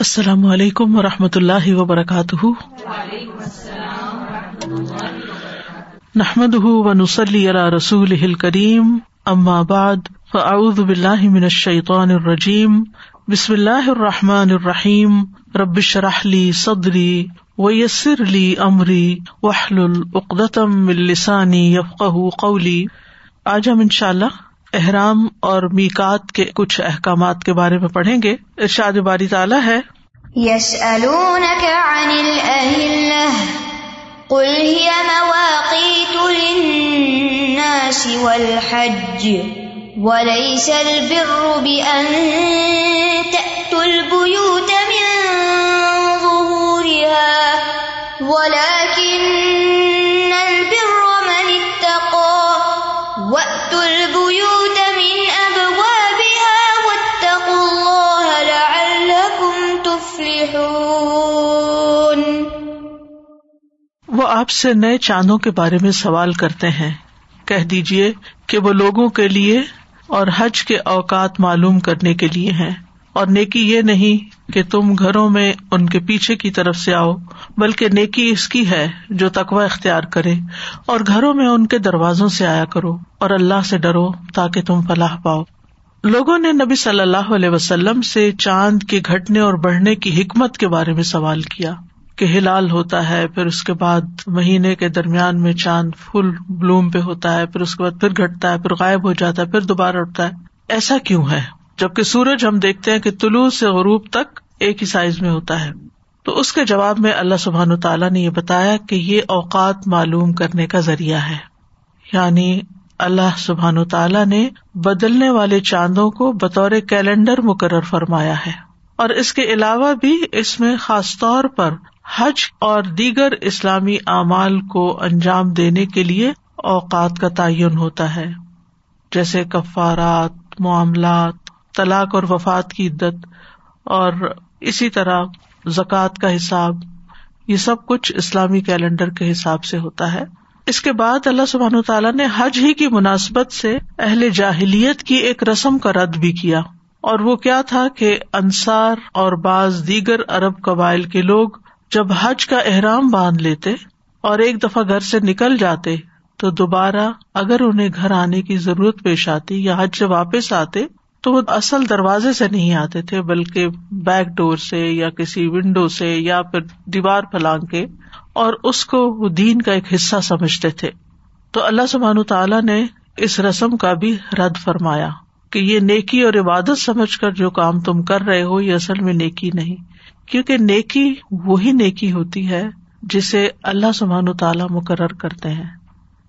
السلام علیکم و رحمۃ اللہ وبرکاتہ۔ نحمد و نسلی علی رسول ہل کریم ام بعد، فاعوذ باللہ من الشیطان الرجیم، بسم اللہ الرحمٰن الرحیم ربش رحلی صدری ویسر علی عمری وحل العقدم السانی یفق قولی۔ آج ہم ان شاء اللہ احرام اور میکات کے کچھ احکامات کے بارے میں پڑھیں گے۔ ارشاد باری تعالیٰ ہے۔ یس قل هي مواقيت للناس والحج، وليس البر بأن تأتوا البيوت من ظهورها ولكن وہ آپ سے نئے چاندوں کے بارے میں سوال کرتے ہیں۔ کہہ دیجیے کہ وہ لوگوں کے لیے اور حج کے اوقات معلوم کرنے کے لیے ہیں۔ اور نیکی یہ نہیں کہ تم گھروں میں ان کے پیچھے کی طرف سے آؤ، بلکہ نیکی اس کی ہے جو تقوا اختیار کرے۔ اور گھروں میں ان کے دروازوں سے آیا کرو اور اللہ سے ڈرو تاکہ تم فلاح پاؤ۔ لوگوں نے نبی صلی اللہ علیہ وسلم سے چاند کے گھٹنے اور بڑھنے کی حکمت کے بارے میں سوال کیا۔ کہ ہلال ہوتا ہے، پھر اس کے بعد مہینے کے درمیان میں چاند فل بلوم پہ ہوتا ہے، پھر اس کے بعد پھر گھٹتا ہے، پھر غائب ہو جاتا ہے، پھر دوبارہ اٹھتا ہے۔ ایسا کیوں ہے؟ جبکہ سورج ہم دیکھتے ہیں کہ طلوع سے غروب تک ایک ہی سائز میں ہوتا ہے۔ تو اس کے جواب میں اللہ سبحان تعالیٰ نے یہ بتایا کہ یہ اوقات معلوم کرنے کا ذریعہ ہے۔ یعنی اللہ سبحان تعالیٰ نے بدلنے والے چاندوں کو بطور کیلنڈر مقرر فرمایا ہے۔ اور اس کے علاوہ بھی اس میں خاص طور پر حج اور دیگر اسلامی اعمال کو انجام دینے کے لیے اوقات کا تعین ہوتا ہے۔ جیسے کفارات، معاملات، طلاق اور وفات کی عدت اور اسی طرح زکوٰۃ کا حساب۔ یہ سب کچھ اسلامی کیلنڈر کے حساب سے ہوتا ہے۔ اس کے بعد اللہ سبحان تعالیٰ نے حج ہی کی مناسبت سے اہل جاہلیت کی ایک رسم کا رد بھی کیا۔ اور وہ کیا تھا کہ انصار اور بعض دیگر ارب قبائل کے لوگ جب حج کا احرام باندھ لیتے اور ایک دفعہ گھر سے نکل جاتے تو دوبارہ اگر انہیں گھر آنے کی ضرورت پیش آتی یا حج سے واپس آتے تو وہ اصل دروازے سے نہیں آتے تھے، بلکہ بیک ڈور سے یا کسی ونڈو سے یا پھر دیوار پھلانگ کے اور اس کو وہ دین کا ایک حصہ سمجھتے تھے۔ تو اللہ سبحان تعالیٰ نے اس رسم کا بھی رد فرمایا کہ یہ نیکی اور عبادت سمجھ کر جو کام تم کر رہے ہو، یہ اصل میں نیکی نہیں۔ کیونکہ نیکی وہی نیکی ہوتی ہے جسے اللہ سبحان تعالیٰ مقرر کرتے ہیں۔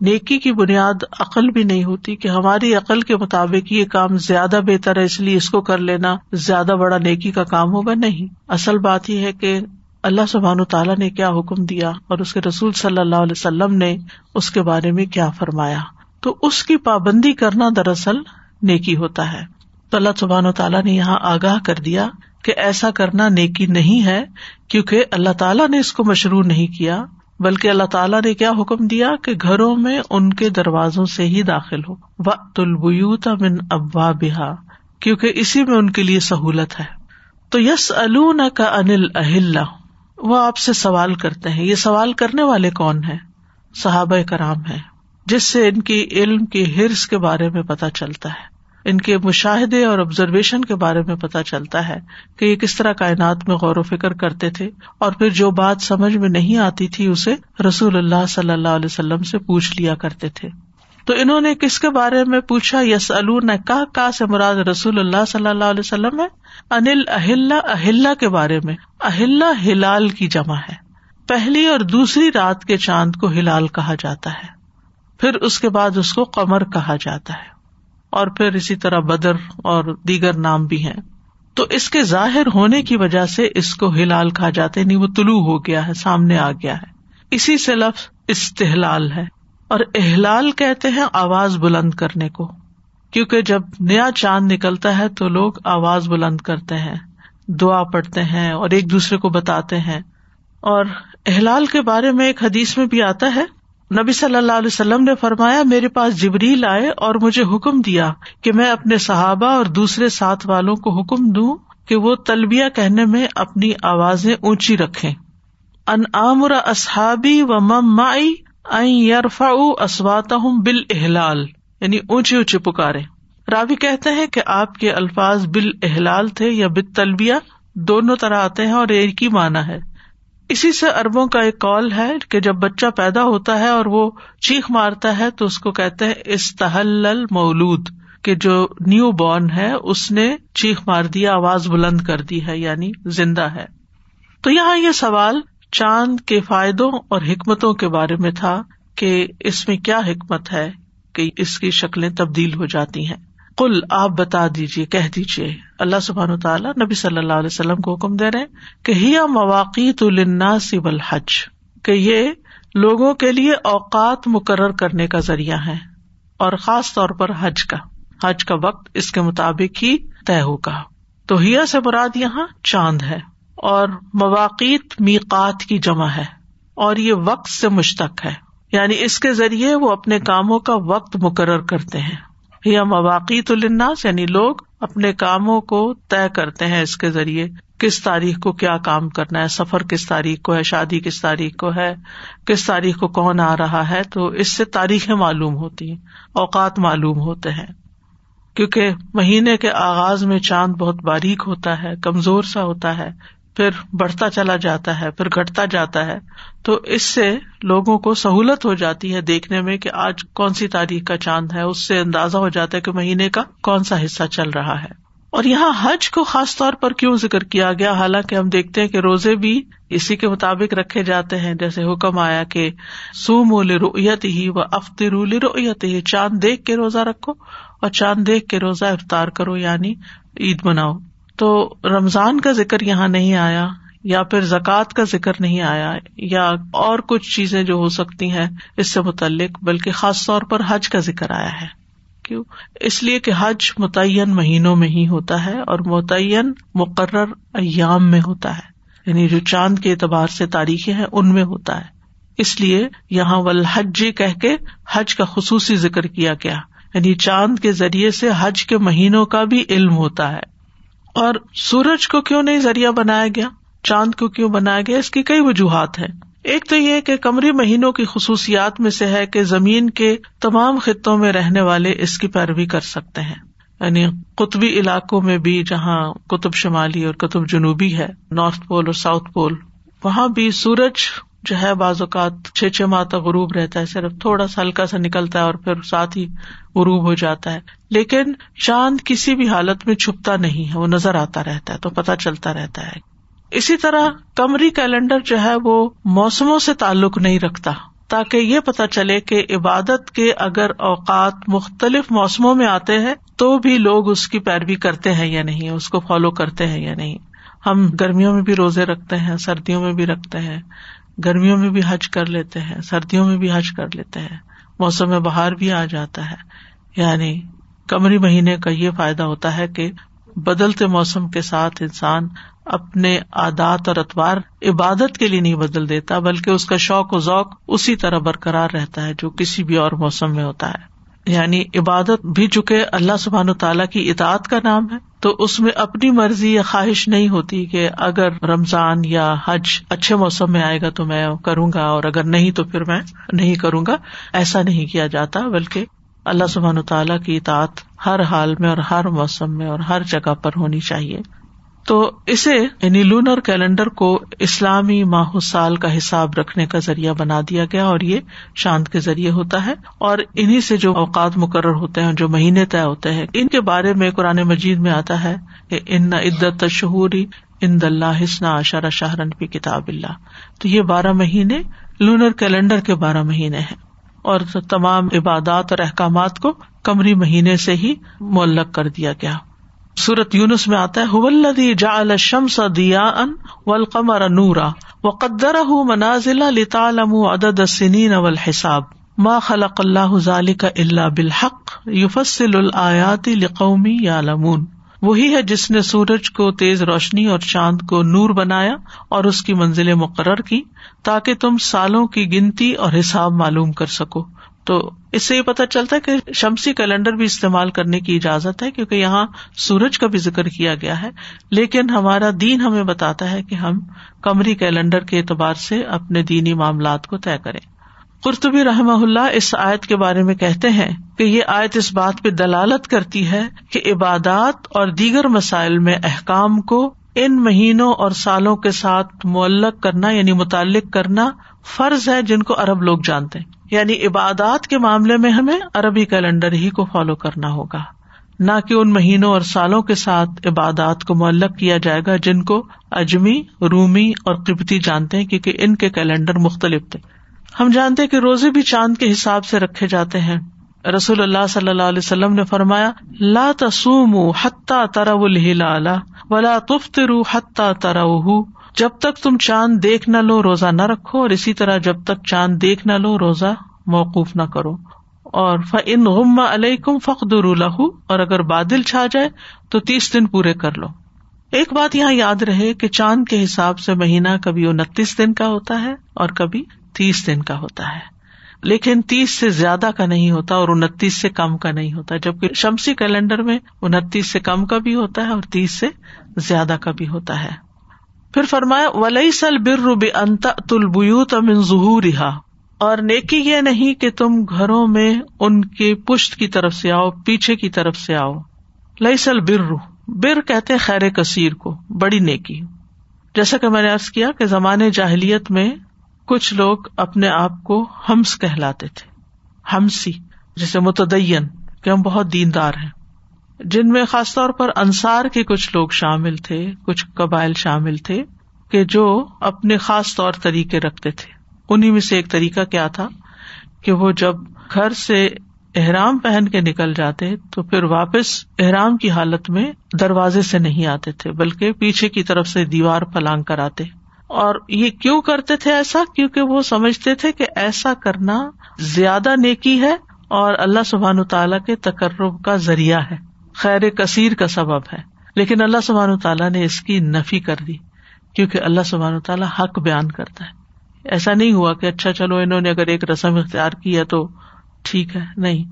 نیکی کی بنیاد عقل بھی نہیں ہوتی کہ ہماری عقل کے مطابق یہ کام زیادہ بہتر ہے، اس لیے اس کو کر لینا زیادہ بڑا نیکی کا کام ہوگا۔ نہیں، اصل بات یہ ہے کہ اللہ سبحان تعالیٰ نے کیا حکم دیا اور اس کے رسول صلی اللہ علیہ وسلم نے اس کے بارے میں کیا فرمایا۔ تو اس کی پابندی کرنا دراصل نیکی ہوتا ہے۔ تو اللہ سبحان و تعالیٰ نے یہاں آگاہ کر دیا کہ ایسا کرنا نیکی نہیں ہے، کیونکہ اللہ تعالیٰ نے اس کو مشروع نہیں کیا، بلکہ اللہ تعالیٰ نے کیا حکم دیا کہ گھروں میں ان کے دروازوں سے ہی داخل ہو۔ وقت البیوت من ابا بحا کیونکہ اسی میں ان کے لیے سہولت ہے۔ تو یس الون کا انل اہل وہ آپ سے سوال کرتے ہیں، یہ سوال کرنے والے کون ہیں؟ صحابہ کرام ہے جس سے ان کی علم کی ہرس کے بارے میں پتہ چلتا ہے۔ ان کے مشاہدے اور آبزرویشن کے بارے میں پتا چلتا ہے کہ یہ کس طرح کائنات میں غور و فکر کرتے تھے اور پھر جو بات سمجھ میں نہیں آتی تھی اسے رسول اللہ صلی اللہ علیہ وسلم سے پوچھ لیا کرتے تھے۔ تو انہوں نے کس کے بارے میں پوچھا؟ یس کا کا سے مراد رسول اللہ صلی اللہ علیہ وسلم ہے؟ انل اہل اہل کے بارے میں۔ اہل ہلال کی جمع ہے۔ پہلی اور دوسری رات کے چاند کو ہلال کہا جاتا ہے۔ پھر اس کے بعد اس کو قمر کہا جاتا ہے۔ اور پھر اسی طرح بدر اور دیگر نام بھی ہیں۔ تو اس کے ظاہر ہونے کی وجہ سے اس کو ہلال کہا جاتا ہے نہیں وہ طلوع ہو گیا ہے، سامنے آ گیا ہے۔ اسی سے لفظ استحلال ہے۔ اور احلال کہتے ہیں آواز بلند کرنے کو۔ کیونکہ جب نیا چاند نکلتا ہے تو لوگ آواز بلند کرتے ہیں، دعا پڑھتے ہیں اور ایک دوسرے کو بتاتے ہیں۔ اور احلال کے بارے میں ایک حدیث میں بھی آتا ہے نبی صلی اللہ علیہ وسلم نے فرمایا، میرے پاس جبریل آئے اور مجھے حکم دیا کہ میں اپنے صحابہ اور دوسرے ساتھ والوں کو حکم دوں کہ وہ تلبیہ کہنے میں اپنی آوازیں اونچی رکھے ان عامر اصحابی و ممائی یارفا اسوات بال احلال یعنی اونچی اونچی پکارے راوی کہتے ہیں کہ آپ کے الفاظ بال احلال تھے یا بت تلبیہ دونوں طرح آتے ہیں اور ایک ہی مانا ہے۔ اسی سے اربوں کا ایک کال ہے کہ جب بچہ پیدا ہوتا ہے اور وہ چیخ مارتا ہے تو اس کو کہتے ہیں استحل مولود کہ جو نیو بورن ہے اس نے چیخ مار دیا، آواز بلند کر دی ہے یعنی زندہ ہے۔ تو یہاں یہ سوال چاند کے فائدوں اور حکمتوں کے بارے میں تھا کہ اس میں کیا حکمت ہے کہ اس کی شکلیں تبدیل ہو جاتی ہیں۔ کل آپ بتا دیجیے کہہ دیجیے اللہ سبحان تعالیٰ نبی صلی اللہ علیہ وسلم کو حکم دے رہے کہ ہی مواقع الحج کہ یہ لوگوں کے لیے اوقات مقرر کرنے کا ذریعہ ہے اور خاص طور پر حج کا۔ حج کا وقت اس کے مطابق ہی طے ہوگا۔ تو ہیا سے مراد یہاں چاند ہے اور مواقع میقات کی جمع ہے اور یہ وقت سے مشتق ہے۔ یعنی اس کے ذریعے وہ اپنے کاموں کا وقت مقرر کرتے ہیں۔ یا مواقع تو لناس یعنی لوگ اپنے کاموں کو طے کرتے ہیں اس کے ذریعے، کس تاریخ کو کیا کام کرنا ہے، سفر کس تاریخ کو ہے، شادی کس تاریخ کو ہے، کس تاریخ کو کون آ رہا ہے، تو اس سے تاریخیں معلوم ہوتی ہیں، اوقات معلوم ہوتے ہیں۔ کیونکہ مہینے کے آغاز میں چاند بہت باریک ہوتا ہے، کمزور سا ہوتا ہے پھر بڑھتا چلا جاتا ہے، پھر گٹتا جاتا ہے، تو اس سے لوگوں کو سہولت ہو جاتی ہے دیکھنے میں کہ آج کون سی تاریخ کا چاند ہے، اس سے اندازہ ہو جاتا ہے کہ مہینے کا کون سا حصہ چل رہا ہے۔ اور یہاں حج کو خاص طور پر کیوں ذکر کیا گیا؟ حالانکہ ہم دیکھتے ہیں کہ روزے بھی اسی کے مطابق رکھے جاتے ہیں۔ جیسے حکم آیا کہ سوم رویت ہی و افطر رویت ہی چاند دیکھ کے روزہ رکھو اور چاند دیکھ کے روزہ افطار کرو یعنی عید مناؤ۔ تو رمضان کا ذکر یہاں نہیں آیا، یا پھر زکوٰۃ کا ذکر نہیں آیا، یا اور کچھ چیزیں جو ہو سکتی ہیں، اس سے متعلق، بلکہ خاص طور پر حج کا ذکر آیا ہے۔ کیوں؟ اس لیے کہ حج متعین مہینوں میں ہی ہوتا ہے اور متعین مقرر ایام میں ہوتا ہے۔ یعنی جو چاند کے اعتبار سے تاریخیں ہیں، ان میں ہوتا ہے۔ اس لیے یہاں ولحج کہہ کے حج کا خصوصی ذکر کیا گیا۔ یعنی چاند کے ذریعے سے حج کے مہینوں کا بھی علم ہوتا ہے۔ اور سورج کو کیوں نہیں ذریعہ بنایا گیا؟ چاند کو کیوں بنایا گیا؟ اس کی کئی وجوہات ہیں۔ ایک تو یہ کہ کمری مہینوں کی خصوصیات میں سے ہے کہ زمین کے تمام خطوں میں رہنے والے اس کی پیروی کر سکتے ہیں۔ یعنی قطبی علاقوں میں بھی جہاں قطب شمالی اور قطب جنوبی ہے، نارتھ پول اور ساؤتھ پول، وہاں بھی سورج جو ہے بعض اوقات چھ چھ ماہ تک غروب رہتا ہے، صرف تھوڑا سا ہلکا سا نکلتا ہے اور پھر ساتھ ہی غروب ہو جاتا ہے۔ لیکن چاند کسی بھی حالت میں چھپتا نہیں ہے، وہ نظر آتا رہتا ہے، تو پتا چلتا رہتا ہے۔ اسی طرح کمری کیلنڈر جو ہے، وہ موسموں سے تعلق نہیں رکھتا، تاکہ یہ پتا چلے کہ عبادت کے اگر اوقات مختلف موسموں میں آتے ہیں، تو بھی لوگ اس کی پیروی کرتے ہیں یا نہیں، اس کو فالو کرتے ہیں یا نہیں۔ ہم گرمیوں میں بھی روزے رکھتے ہیں، سردیوں میں بھی رکھتے ہیں۔ گرمیوں میں بھی حج کر لیتے ہیں، سردیوں میں بھی حج کر لیتے ہیں۔ موسم میں باہر بھی آ جاتا ہے۔ یعنی کمری مہینے کا یہ فائدہ ہوتا ہے کہ بدلتے موسم کے ساتھ انسان اپنے عادات اور اتوار عبادت کے لیے نہیں بدل دیتا، بلکہ اس کا شوق و ذوق اسی طرح برقرار رہتا ہے جو کسی بھی اور موسم میں ہوتا ہے۔ یعنی عبادت بھی چکے اللہ سبحان تعالیٰ کی اطاعت کا نام ہے، تو اس میں اپنی مرضی یا خواہش نہیں ہوتی کہ اگر رمضان یا حج اچھے موسم میں آئے گا تو میں کروں گا، اور اگر نہیں تو پھر میں نہیں کروں گا۔ ایسا نہیں کیا جاتا، بلکہ اللہ سبحان تعالیٰ کی اطاعت ہر حال میں اور ہر موسم میں اور ہر جگہ پر ہونی چاہیے۔ تو اسے یعنی لونر کیلنڈر کو اسلامی ماہ سال کا حساب رکھنے کا ذریعہ بنا دیا گیا اور یہ چاند کے ذریعے ہوتا ہے۔ اور انہیں سے جو اوقات مقرر ہوتے ہیں جو مہینے طے ہوتے ہیں، ان کے بارے میں قرآن مجید میں آتا ہے کہ ان عدت شہوری ان اللہ حسنا اشارہ شاہرن پی کتاب اللہ۔ تو یہ بارہ مہینے لونر کیلنڈر کے بارہ مہینے ہیں۔ اور تمام عبادات اور احکامات کو کمری مہینے سے ہی معلق کر دیا گیا۔ سورت یونس میں آتا ہے جا الشمس دیا ان و القمر نورا و منازل لتعلم عدد السنین والحساب۔ ما خلق اللہ ذالک الا بالحق یفصل الآیات لقومی یعلمون۔ وہی ہے جس نے سورج کو تیز روشنی اور چاند کو نور بنایا اور اس کی منزلیں مقرر کی تاکہ تم سالوں کی گنتی اور حساب معلوم کر سکو۔ تو اس سے یہ پتا چلتا ہے کہ شمسی کیلنڈر بھی استعمال کرنے کی اجازت ہے کیونکہ یہاں سورج کا بھی ذکر کیا گیا ہے۔ لیکن ہمارا دین ہمیں بتاتا ہے کہ ہم کمری کیلنڈر کے اعتبار سے اپنے دینی معاملات کو طے کریں۔ قرطبی رحم اللہ اس آیت کے بارے میں کہتے ہیں کہ یہ آیت اس بات پہ دلالت کرتی ہے کہ عبادات اور دیگر مسائل میں احکام کو ان مہینوں اور سالوں کے ساتھ معلق کرنا یعنی متعلق کرنا فرض ہے جن کو ارب لوگ جانتے ہیں۔ یعنی عبادات کے معاملے میں ہمیں عربی کیلنڈر ہی کو فالو کرنا ہوگا۔ نہ کہ ان مہینوں اور سالوں کے ساتھ عبادات کو معلق کیا جائے گا جن کو اجمی، رومی اور قبتی جانتے ہیں کیونکہ ان کے کیلنڈر مختلف تھے۔ ہم جانتے کہ روزے بھی چاند کے حساب سے رکھے جاتے ہیں۔ رسول اللہ صلی اللہ علیہ وسلم نے فرمایا، لا تسوم حتہ ترا الہلا ولا تفترو حتہ ترا جب تک تم چاند دیکھ نہ لو، روزہ نہ رکھو، اور اسی طرح جب تک چاند دیکھ نہ لو، روزہ موقوف نہ کرو۔ اور فن غم علیہ کم فخر اور اگر بادل چھا جائے، تو تیس دن پورے کر لو۔ ایک بات یہاں یاد رہے کہ چاند کے حساب سے مہینہ کبھی انتیس دن کا ہوتا ہے اور کبھی تیس دن کا ہوتا ہے۔ لیکن تیس سے زیادہ کا نہیں ہوتا اور انتیس سے کم کا نہیں ہوتا، جبکہ شمسی کیلنڈر میں انتیس سے کم کا بھی ہوتا ہے اور تیس سے زیادہ کا بھی ہوتا ہے۔ پھر فرمایا ولی سل بر بے انت تلبیوت امن ظہور اور نیکی یہ نہیں کہ تم گھروں میں ان کے پشت کی طرف سے آؤ، پیچھے کی طرف سے آؤ۔ لئی سل بر بر کہتے خیر کثیر کو، بڑی نیکی۔ جیسا کہ میں نے ارض کیا کہ زمانے جاہلیت میں کچھ لوگ اپنے آپ کو ہمس کہلاتے تھے، ہمسی جیسے متدین، کہ ہم بہت دیندار ہیں۔ جن میں خاص طور پر انصار کے کچھ لوگ شامل تھے، کچھ قبائل شامل تھے، کہ جو اپنے خاص طور طریقے رکھتے تھے۔ انہیں میں سے ایک طریقہ کیا تھا کہ وہ جب گھر سے احرام پہن کے نکل جاتے تو پھر واپس احرام کی حالت میں دروازے سے نہیں آتے تھے، بلکہ پیچھے کی طرف سے دیوار پلانگ کر آتے۔ اور یہ کیوں کرتے تھے ایسا؟ کیونکہ وہ سمجھتے تھے کہ ایسا کرنا زیادہ نیکی ہے اور اللہ سبحان تعالیٰ کے تقرب کا ذریعہ ہے۔ خیر کثیر کا سبب ہے۔ لیکن اللہ سبحان تعالیٰ نے اس کی نفی کر دی، کیونکہ اللہ سبحان تعالیٰ حق بیان کرتا ہے۔ ایسا نہیں ہوا کہ اچھا چلو، انہوں نے اگر ایک رسم اختیار کی ہے تو ٹھیک ہے۔ نہیں،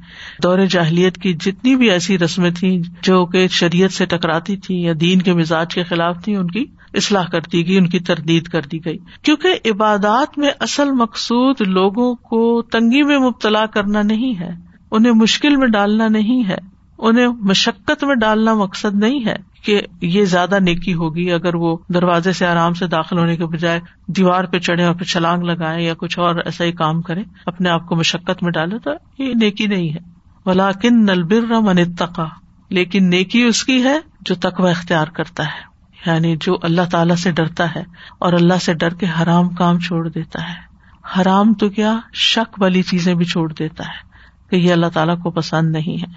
دور جاہلیت کی جتنی بھی ایسی رسمیں تھیں جو کہ شریعت سے ٹکراتی تھی یا دین کے مزاج کے خلاف تھی ان کی اصلاح کر دی گئی، ان کی تردید کر دی گئی۔ کیونکہ عبادات میں اصل مقصود لوگوں کو تنگی میں مبتلا کرنا نہیں ہے، انہیں مشکل میں ڈالنا نہیں ہے، انہیں مشقت میں ڈالنا مقصد نہیں ہے کہ یہ زیادہ نیکی ہوگی اگر وہ دروازے سے آرام سے داخل ہونے کے بجائے دیوار پہ چڑھے اور پھر چھلانگ لگائے یا کچھ اور ایسا ہی کام کرے اپنے آپ کو مشقت میں ڈالے تو یہ نیکی نہیں ہے۔ ولاکن نلبر من تقا لیکن نیکی اس کی ہے جو تقوی اختیار کرتا ہے۔ یعنی جو اللہ تعالی سے ڈرتا ہے اور اللہ سے ڈر کے حرام کام چھوڑ دیتا ہے۔ حرام تو کیا شک والی چیزیں بھی چھوڑ دیتا ہے کہ یہ اللہ تعالیٰ کو پسند نہیں ہے۔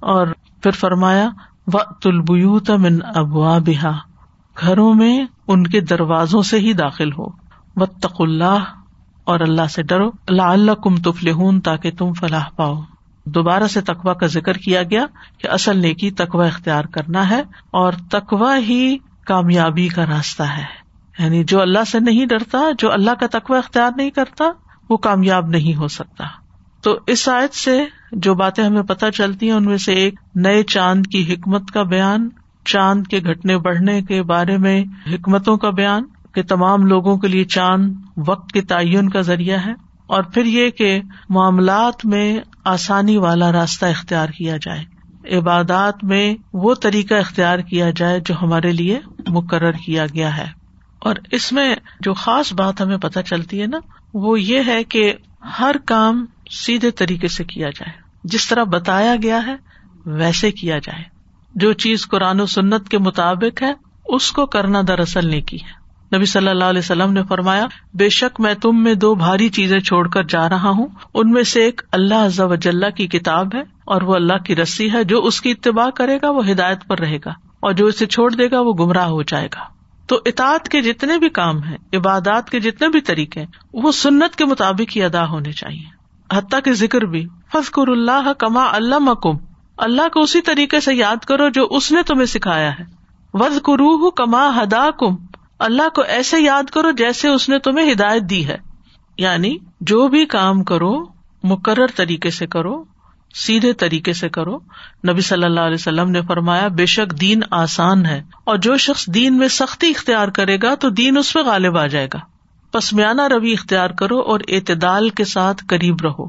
اور پھر فرمایا و تلبیوت من ابوا بحا گھروں میں ان کے دروازوں سے ہی داخل ہو۔ و تق اللہ اور اللہ سے ڈرو۔ اللہ اللہ کم تفل تاکہ تم فلاح پاؤ۔ دوبارہ سے تقوا کا ذکر کیا گیا کہ اصل نیکی تقوا اختیار کرنا ہے اور تقوا ہی کامیابی کا راستہ ہے۔ یعنی جو اللہ سے نہیں ڈرتا، جو اللہ کا تقوا اختیار نہیں کرتا، وہ کامیاب نہیں ہو سکتا۔ تو اس آیت سے جو باتیں ہمیں پتہ چلتی ہیں، ان میں سے ایک نئے چاند کی حکمت کا بیان، چاند کے گھٹنے بڑھنے کے بارے میں حکمتوں کا بیان، کہ تمام لوگوں کے لیے چاند وقت کے تعین کا ذریعہ ہے، اور پھر یہ کہ معاملات میں آسانی والا راستہ اختیار کیا جائے۔ عبادات میں وہ طریقہ اختیار کیا جائے جو ہمارے لیے مقرر کیا گیا ہے۔ اور اس میں جو خاص بات ہمیں پتہ چلتی ہے نا، وہ یہ ہے کہ ہر کام سیدھے طریقے سے کیا جائے۔ جس طرح بتایا گیا ہے، ویسے کیا جائے۔ جو چیز قرآن و سنت کے مطابق ہے، اس کو کرنا دراصل نے کی ہے۔ نبی صلی اللہ علیہ وسلم نے فرمایا، بے شک میں تم میں دو بھاری چیزیں چھوڑ کر جا رہا ہوں۔ ان میں سے ایک اللہ عز و جل کی کتاب ہے اور وہ اللہ کی رسی ہے جو اس کی اتباع کرے گا، وہ ہدایت پر رہے گا اور جو اسے چھوڑ دے گا، وہ گمراہ ہو جائے گا۔ تو اطاعت کے جتنے بھی کام ہیں، عبادات کے جتنے بھی طریقے وہ سنت کے مطابق ہی ادا ہونے چاہیے۔ حتیٰ کے ذکر بھی فضکر اللہ کما اللہ مکم اللہ کو اسی طریقے سے یاد کرو جو اس نے تمہیں سکھایا ہے۔ وز کرو کما ہدا کم اللہ کو ایسے یاد کرو جیسے اس نے تمہیں ہدایت دی ہے۔ یعنی جو بھی کام کرو، مقرر طریقے سے کرو، سیدھے طریقے سے کرو۔ نبی صلی اللہ علیہ وسلم نے فرمایا، بے شک دین آسان ہے اور جو شخص دین میں سختی اختیار کرے گا تو دین اس پہ غالب آ جائے گا۔ پسمیانہ روی اختیار کرو اور اعتدال کے ساتھ قریب رہو۔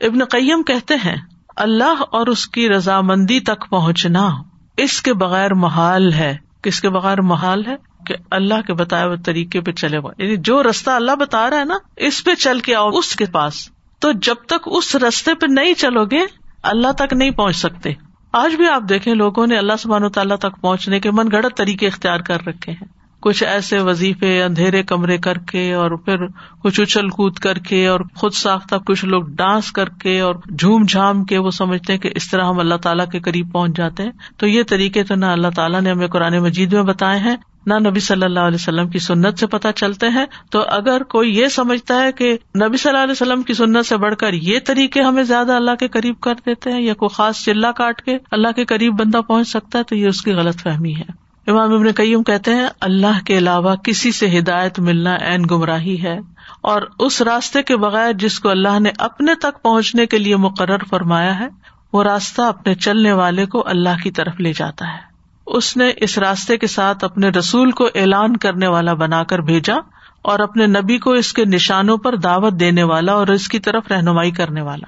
ابن قیم کہتے ہیں، اللہ اور اس کی رضامندی تک پہنچنا اس کے بغیر محال ہے۔ کس کے بغیر محال ہے؟ کہ اللہ کے بتائے ہوئے طریقے پہ چلے ہوا یعنی جو رستہ اللہ بتا رہا ہے نا، اس پہ چل کے آؤ اس کے پاس۔ تو جب تک اس رستے پہ نہیں چلو گے، اللہ تک نہیں پہنچ سکتے۔ آج بھی آپ دیکھیں، لوگوں نے اللہ سبحان و تعالیٰ تک پہنچنے کے من گڑت طریقے اختیار کر رکھے ہیں۔ کچھ ایسے وظیفے اندھیرے کمرے کر کے اور پھر کچھ اچھل کود کر کے اور خود ساختہ کچھ لوگ ڈانس کر کے اور جھوم جھام کے وہ سمجھتے ہیں کہ اس طرح ہم اللہ تعالیٰ کے قریب پہنچ جاتے ہیں۔ تو یہ طریقے تو نہ اللہ تعالیٰ نے ہمیں قرآن مجید میں بتائے ہیں، نہ نبی صلی اللہ علیہ وسلم کی سنت سے پتہ چلتے ہیں۔ تو اگر کوئی یہ سمجھتا ہے کہ نبی صلی اللہ علیہ وسلم کی سنت سے بڑھ کر یہ طریقے ہمیں زیادہ اللہ کے قریب کر دیتے ہیں یا کوئی خاص چلا کاٹ کے اللہ کے قریب بندہ پہنچ سکتا ہے، تو یہ اس کی غلط فہمی ہے۔ امام ابن قیم کہتے ہیں، اللہ کے علاوہ کسی سے ہدایت ملنا این گمراہی ہے، اور اس راستے کے بغیر جس کو اللہ نے اپنے تک پہنچنے کے لیے مقرر فرمایا ہے، وہ راستہ اپنے چلنے والے کو اللہ کی طرف لے جاتا ہے۔ اس نے اس راستے کے ساتھ اپنے رسول کو اعلان کرنے والا بنا کر بھیجا، اور اپنے نبی کو اس کے نشانوں پر دعوت دینے والا اور اس کی طرف رہنمائی کرنے والا۔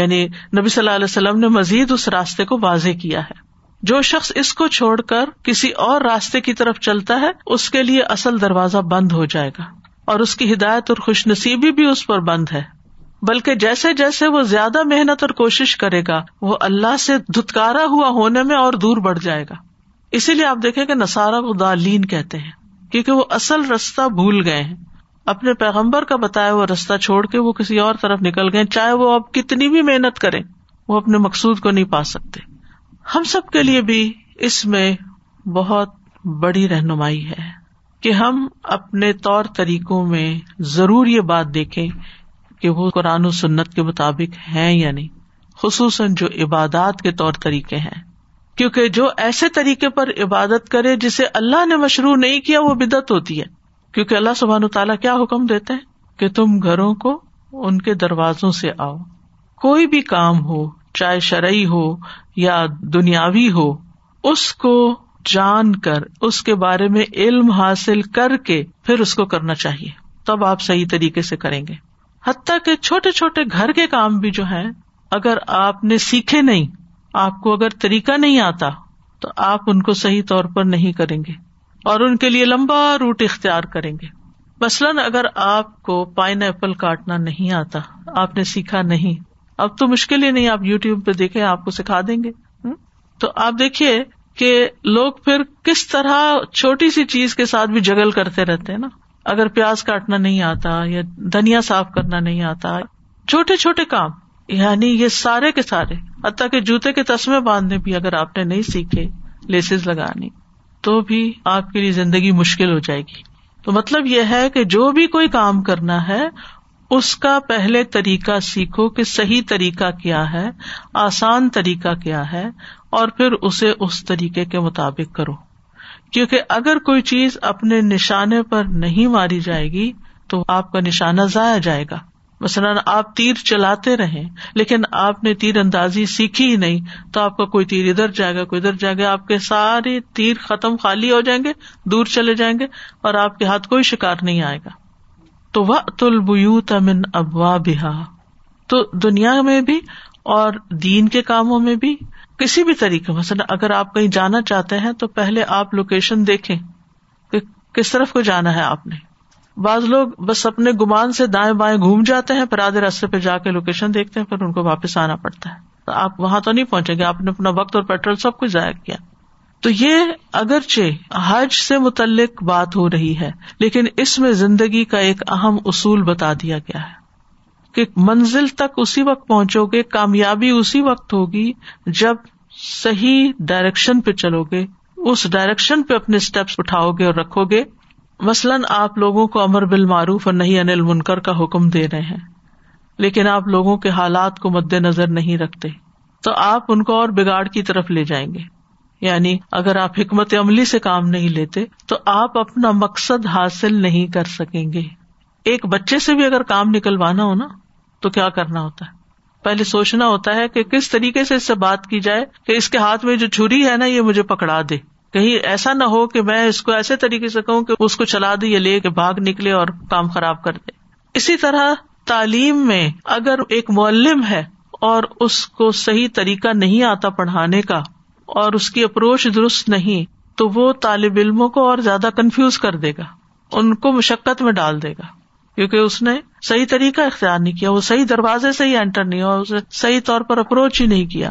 یعنی نبی صلی اللہ علیہ وسلم نے مزید اس راستے کو واضح کیا ہے۔ جو شخص اس کو چھوڑ کر کسی اور راستے کی طرف چلتا ہے، اس کے لیے اصل دروازہ بند ہو جائے گا۔ اور اس کی ہدایت اور خوش نصیبی بھی اس پر بند ہے۔ بلکہ جیسے جیسے وہ زیادہ محنت اور کوشش کرے گا، وہ اللہ سے دھتکارا ہوا ہونے میں اور دور بڑھ جائے گا۔ اسی لیے آپ دیکھیں کہ نسارا کو دالین کہتے ہیں، کیونکہ وہ اصل رستہ بھول گئے ہیں۔ اپنے پیغمبر کا بتایا وہ رستہ چھوڑ کے وہ کسی اور طرف نکل گئے، چاہے وہ اب کتنی بھی محنت کرے وہ اپنے مقصود کو نہیں پا سکتے۔ ہم سب کے لیے بھی اس میں بہت بڑی رہنمائی ہے کہ ہم اپنے طور طریقوں میں ضرور یہ بات دیکھیں کہ وہ قرآن و سنت کے مطابق ہیں یا نہیں، خصوصاً جو عبادات کے طور طریقے ہیں۔ کیونکہ جو ایسے طریقے پر عبادت کرے جسے اللہ نے مشروع نہیں کیا، وہ بدت ہوتی ہے۔ کیونکہ اللہ سبحان تعالیٰ کیا حکم دیتے ہیں؟ کہ تم گھروں کو ان کے دروازوں سے آؤ۔ کوئی بھی کام ہو چاہے شرعی ہو یا دنیاوی ہو، اس کو جان کر، اس کے بارے میں علم حاصل کر کے پھر اس کو کرنا چاہیے۔ تب آپ صحیح طریقے سے کریں گے۔ حتیٰ کہ چھوٹے چھوٹے گھر کے کام بھی جو ہے اگر آپ نے سیکھے نہیں، آپ کو اگر طریقہ نہیں آتا، تو آپ ان کو صحیح طور پر نہیں کریں گے اور ان کے لیے لمبا روٹ اختیار کریں گے۔ مثلاً اگر آپ کو پائن ایپل کاٹنا نہیں آتا، آپ نے سیکھا نہیں اب تو مشکل ہی نہیں، آپ یو ٹیوب پہ دیکھے آپ کو سکھا دیں گے۔ تو آپ دیکھیے کہ لوگ پھر کس طرح چھوٹی سی چیز کے ساتھ بھی جگل کرتے رہتے ہیں نا۔ اگر پیاز کاٹنا نہیں آتا یا دھنیا صاف کرنا نہیں آتا، چھوٹے چھوٹے کام یعنی یہ سارے کے سارے، حتیٰ کہ جوتے کے تسمے باندھنے بھی اگر آپ نے نہیں سیکھے، لیسز لگانی، تو بھی آپ کے لیے زندگی مشکل ہو جائے گی۔ تو مطلب یہ ہے کہ جو بھی کوئی کام کرنا ہے اس کا پہلے طریقہ سیکھو کہ صحیح طریقہ کیا ہے، آسان طریقہ کیا ہے، اور پھر اسے اس طریقے کے مطابق کرو۔ کیونکہ اگر کوئی چیز اپنے نشانے پر نہیں ماری جائے گی، تو آپ کا نشانہ ضائع جائے گا۔ مثلاً آپ تیر چلاتے رہے لیکن آپ نے تیر اندازی سیکھی ہی نہیں، تو آپ کا کوئی تیر ادھر جائے گا، کوئی ادھر جائے گا، آپ کے سارے تیر ختم خالی ہو جائیں گے، دور چلے جائیں گے، اور آپ کے ہاتھ کوئی شکار نہیں آئے گا۔ تو وہ تلبیو تمن ابوا بہا تو دنیا میں بھی اور دین کے کاموں میں بھی کسی بھی طریقے، مثلاً اگر آپ کہیں جانا چاہتے ہیں، تو پہلے آپ لوکیشن دیکھیں کہ کس طرف کو جانا ہے آپ نے۔ بعض لوگ بس اپنے گمان سے دائیں بائیں گھوم جاتے ہیں پھر آدھے راستے پہ جا کے لوکیشن دیکھتے ہیں، پھر ان کو واپس آنا پڑتا ہے۔ آپ وہاں تو نہیں پہنچے گے، آپ نے اپنا وقت اور پیٹرول سب کچھ ضائع کیا۔ تو یہ اگرچہ حج سے متعلق بات ہو رہی ہے، لیکن اس میں زندگی کا ایک اہم اصول بتا دیا گیا ہے کہ منزل تک اسی وقت پہنچو گے، کامیابی اسی وقت ہوگی جب صحیح ڈائریکشن پہ چلو گے، اس ڈائریکشن پہ اپنے اسٹیپس اٹھاؤ گے اور رکھو گے۔ مثلاً آپ لوگوں کو امر بال معروف اور نہیں انل منکر کا حکم دے رہے ہیں، لیکن آپ لوگوں کے حالات کو مد نظر نہیں رکھتے۔ تو آپ ان کو اور بگاڑ کی طرف لے جائیں گے۔ یعنی اگر آپ حکمت عملی سے کام نہیں لیتے تو آپ اپنا مقصد حاصل نہیں کر سکیں گے۔ ایک بچے سے بھی اگر کام نکلوانا ہو نا، تو کیا کرنا ہوتا ہے؟ پہلے سوچنا ہوتا ہے کہ کس طریقے سے اس سے بات کی جائے کہ اس کے ہاتھ میں جو چھری ہے نا، یہ مجھے پکڑا دے۔ کہیں ایسا نہ ہو کہ میں اس کو ایسے طریقے سے کہوں کہ اس کو چلا دے یا لے کے بھاگ نکلے اور کام خراب کر دے۔ اسی طرح تعلیم میں اگر ایک معلم ہے اور اس کو صحیح طریقہ نہیں آتا پڑھانے کا اور اس کی اپروچ درست نہیں، تو وہ طالب علموں کو اور زیادہ کنفیوز کر دے گا۔ ان کو مشقت میں ڈال دے گا۔ کیونکہ اس نے صحیح طریقہ اختیار نہیں کیا، وہ صحیح دروازے سے ہی انٹر نہیں ہوا، اسے صحیح طور پر اپروچ ہی نہیں کیا۔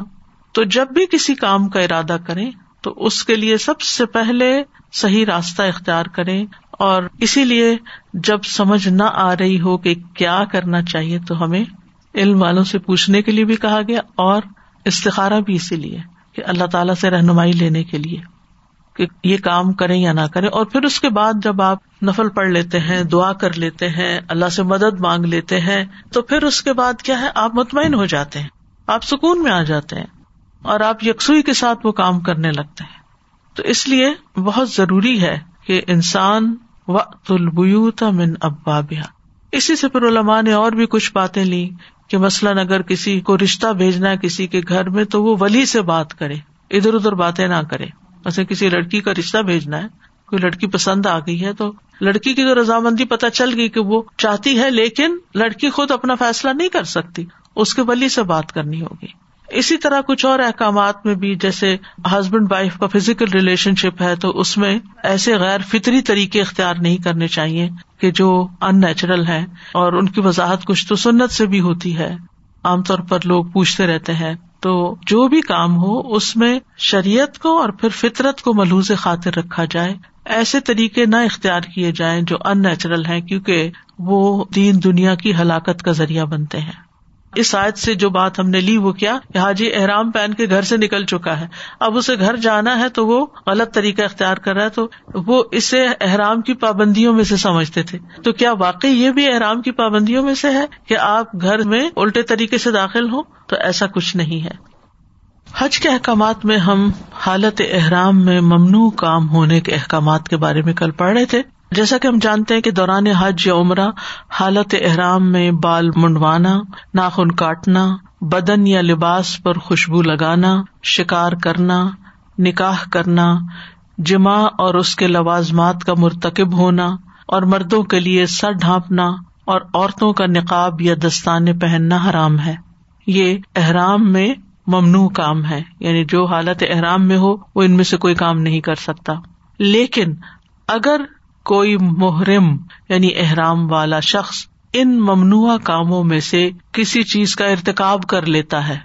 تو جب بھی کسی کام کا ارادہ کریں، تو اس کے لیے سب سے پہلے صحیح راستہ اختیار کریں۔ اور اسی لیے جب سمجھ نہ آ رہی ہو کہ کیا کرنا چاہیے، تو ہمیں علم والوں سے پوچھنے کے لیے بھی کہا گیا اور استخارا بھی اسی لیے۔ کہ اللہ تعالیٰ سے رہنمائی لینے کے لیے کہ یہ کام کریں یا نہ کریں اور پھر اس کے بعد جب آپ نفل پڑھ لیتے ہیں، دعا کر لیتے ہیں، اللہ سے مدد مانگ لیتے ہیں، تو پھر اس کے بعد کیا ہے؟ آپ مطمئن ہو جاتے ہیں، آپ سکون میں آ جاتے ہیں اور آپ یکسوئی کے ساتھ وہ کام کرنے لگتے ہیں۔ تو اس لیے بہت ضروری ہے کہ انسان وقت البیوت من ابابیا اسی سے پھر علماء نے اور بھی کچھ باتیں لی کہ مثلاً اگر کسی کو رشتہ بھیجنا ہے کسی کے گھر میں تو وہ ولی سے بات کرے، ادھر ادھر باتیں نہ کرے۔ ویسے کسی لڑکی کا رشتہ بھیجنا ہے، کوئی لڑکی پسند آ گئی ہے تو لڑکی کی تو رضامندی پتہ چل گئی کہ وہ چاہتی ہے، لیکن لڑکی خود اپنا فیصلہ نہیں کر سکتی، اس کے ولی سے بات کرنی ہوگی۔ اسی طرح کچھ اور احکامات میں بھی، جیسے ہسبینڈ وائف کا فزیکل ریلیشن شپ ہے تو اس میں ایسے غیر فطری طریقے اختیار نہیں کرنے چاہیے۔ کہ جو ان نیچرل ہیں اور ان کی وضاحت کچھ تو سنت سے بھی ہوتی ہے۔ عام طور پر لوگ پوچھتے رہتے ہیں، تو جو بھی کام ہو، اس میں شریعت کو اور پھر فطرت کو ملحوظ خاطر رکھا جائے۔ ایسے طریقے نہ اختیار کیے جائیں جو ان نیچرل ہیں، کیونکہ وہ دین دنیا کی ہلاکت کا ذریعہ بنتے ہیں۔ اس آیت سے جو بات ہم نے لی وہ کیا؟ کہ حاجی احرام پہن کے گھر سے نکل چکا ہے۔ اب اسے گھر جانا ہے تو وہ غلط طریقہ اختیار کر رہا ہے، تو وہ اسے احرام کی پابندیوں میں سے سمجھتے تھے۔ تو کیا واقعی یہ بھی احرام کی پابندیوں میں سے ہے کہ آپ گھر میں الٹے طریقے سے داخل ہوں؟ تو ایسا کچھ نہیں ہے۔ حج کے احکامات میں ہم حالت احرام میں ممنوع کام ہونے کے احکامات کے بارے میں کل پڑھ رہے تھے۔ جیسا کہ ہم جانتے ہیں کہ دوران حج یا عمرہ، حالت احرام میں بال منڈوانا، ناخن کاٹنا، بدن یا لباس پر خوشبو لگانا، شکار کرنا، نکاح کرنا جمع اور اس کے لوازمات کا مرتکب ہونا اور مردوں کے لیے سر ڈھانپنا اور عورتوں کا نقاب یا دستانے پہننا حرام ہے۔ یہ احرام میں ممنوع کام ہے یعنی جو حالت احرام میں ہو، وہ ان میں سے کوئی کام نہیں کر سکتا۔ لیکن اگر کوئی محرم یعنی احرام والا شخص ان ممنوع کاموں میں سے کسی چیز کا ارتکاب کر لیتا ہے،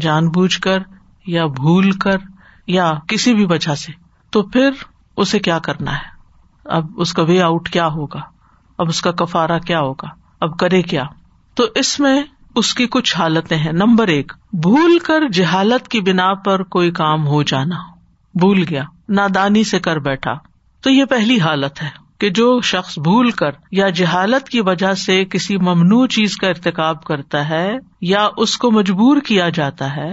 جان بوجھ کر یا بھول کر یا کسی بھی وجہ سے۔ تو پھر اسے کیا کرنا ہے؟ اب اس کا وے آؤٹ کیا ہوگا؟ اب اس کا کفارا کیا ہوگا؟ اب کرے کیا؟ تو اس میں اس کی کچھ حالتیں ہیں۔ نمبر ایک، بھول کر جہالت کی بنا پر کوئی کام ہو جانا۔ بھول گیا، نادانی سے کر بیٹھا۔ تو یہ پہلی حالت ہے۔ کہ جو شخص بھول کر یا جہالت کی وجہ سے کسی ممنوع چیز کا ارتقاب کرتا ہے یا اس کو مجبور کیا جاتا ہے